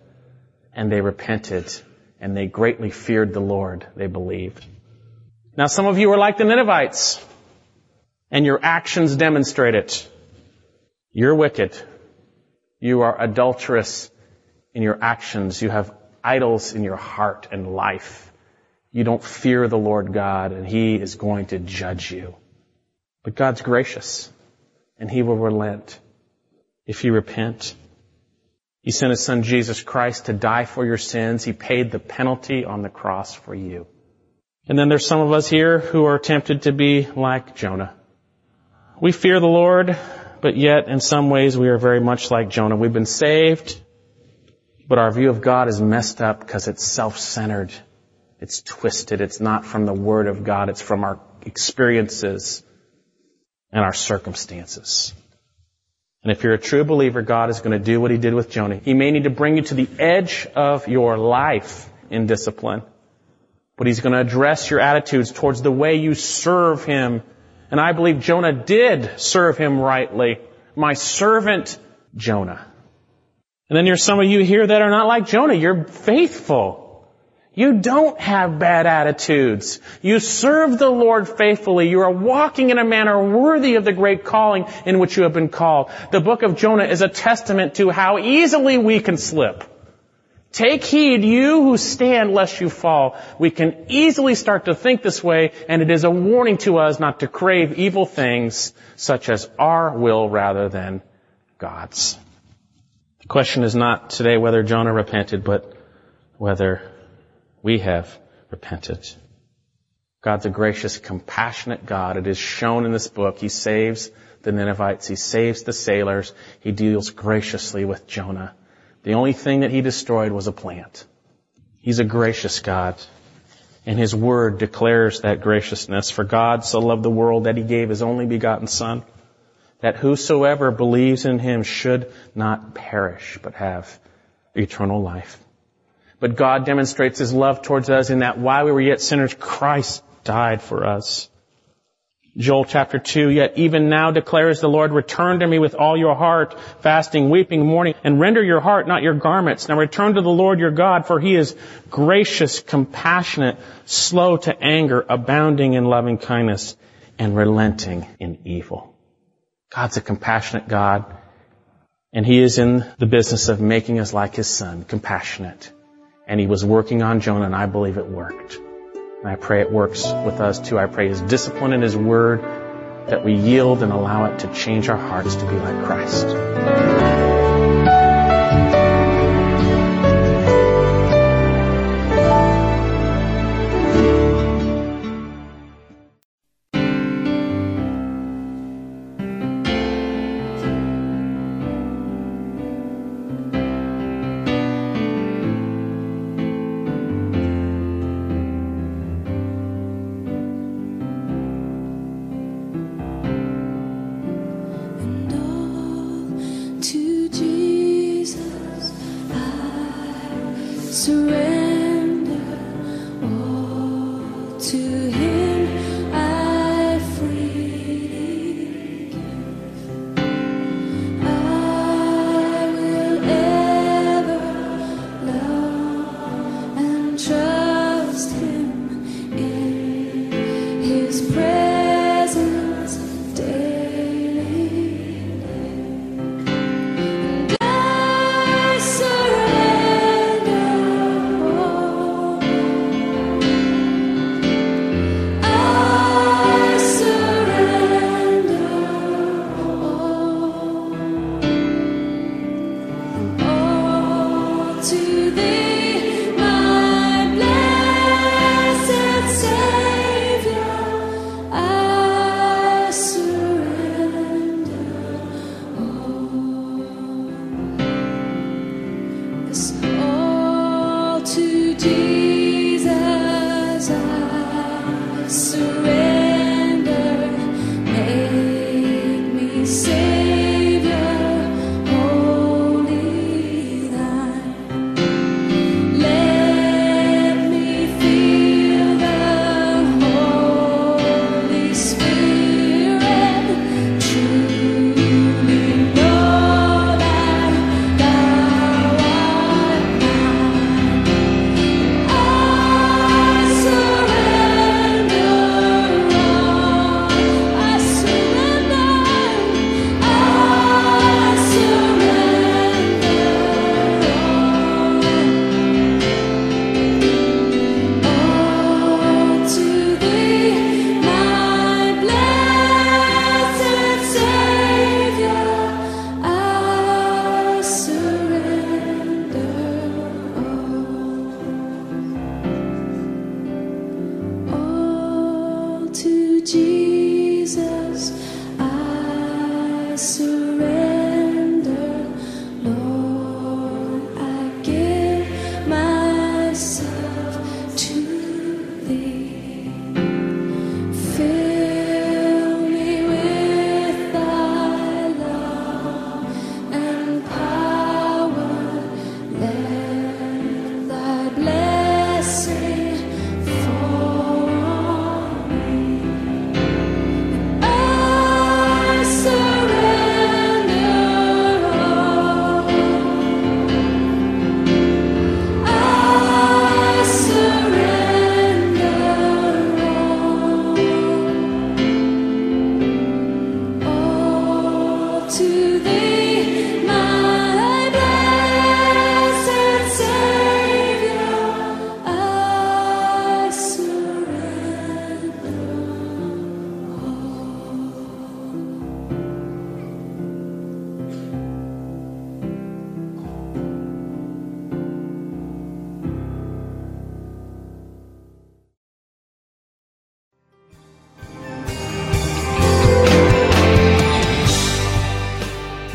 and they repented and they greatly feared the Lord. They believed. Now some of you are like the Ninevites and your actions demonstrate it. You're wicked. You are adulterous in your actions. You have idols in your heart and life. You don't fear the Lord God and He is going to judge you. But God's gracious and He will relent if you repent. He sent His Son Jesus Christ to die for your sins. He paid the penalty on the cross for you. And then there's some of us here who are tempted to be like Jonah. We fear the Lord, but yet in some ways we are very much like Jonah. We've been saved, but our view of God is messed up because it's self-centered. It's twisted. It's not from the Word of God. It's from our experiences and our circumstances. And if you're a true believer, God is going to do what He did with Jonah. He may need to bring you to the edge of your life in discipline, but He's going to address your attitudes towards the way you serve Him. And I believe Jonah did serve Him rightly. My servant Jonah. And then there's some of you here that are not like Jonah. You're faithful. You don't have bad attitudes. You serve the Lord faithfully. You are walking in a manner worthy of the great calling in which you have been called. The book of Jonah is a testament to how easily we can slip. Take heed, you who stand, lest you fall. We can easily start to think this way, and it is a warning to us not to crave evil things, such as our will rather than God's. The question is not today whether Jonah repented, but whether we have repented. God's a gracious, compassionate God. It is shown in this book. He saves the Ninevites. He saves the sailors. He deals graciously with Jonah. The only thing that he destroyed was a plant. He's a gracious God. And his word declares that graciousness. For God so loved the world that he gave his only begotten son, that whosoever believes in him should not perish, but have eternal life. But God demonstrates His love towards us in that while we were yet sinners, Christ died for us. Joel chapter 2, yet even now declares the Lord, return to me with all your heart, fasting, weeping, mourning, and render your heart, not your garments. Now return to the Lord your God, for he is gracious, compassionate, slow to anger, abounding in loving kindness, and relenting in evil. God's a compassionate God, and he is in the business of making us like his son, compassionate. And he was working on Jonah, and I believe it worked. And I pray it works with us too. I pray His discipline and His word that we yield and allow it to change our hearts to be like Christ.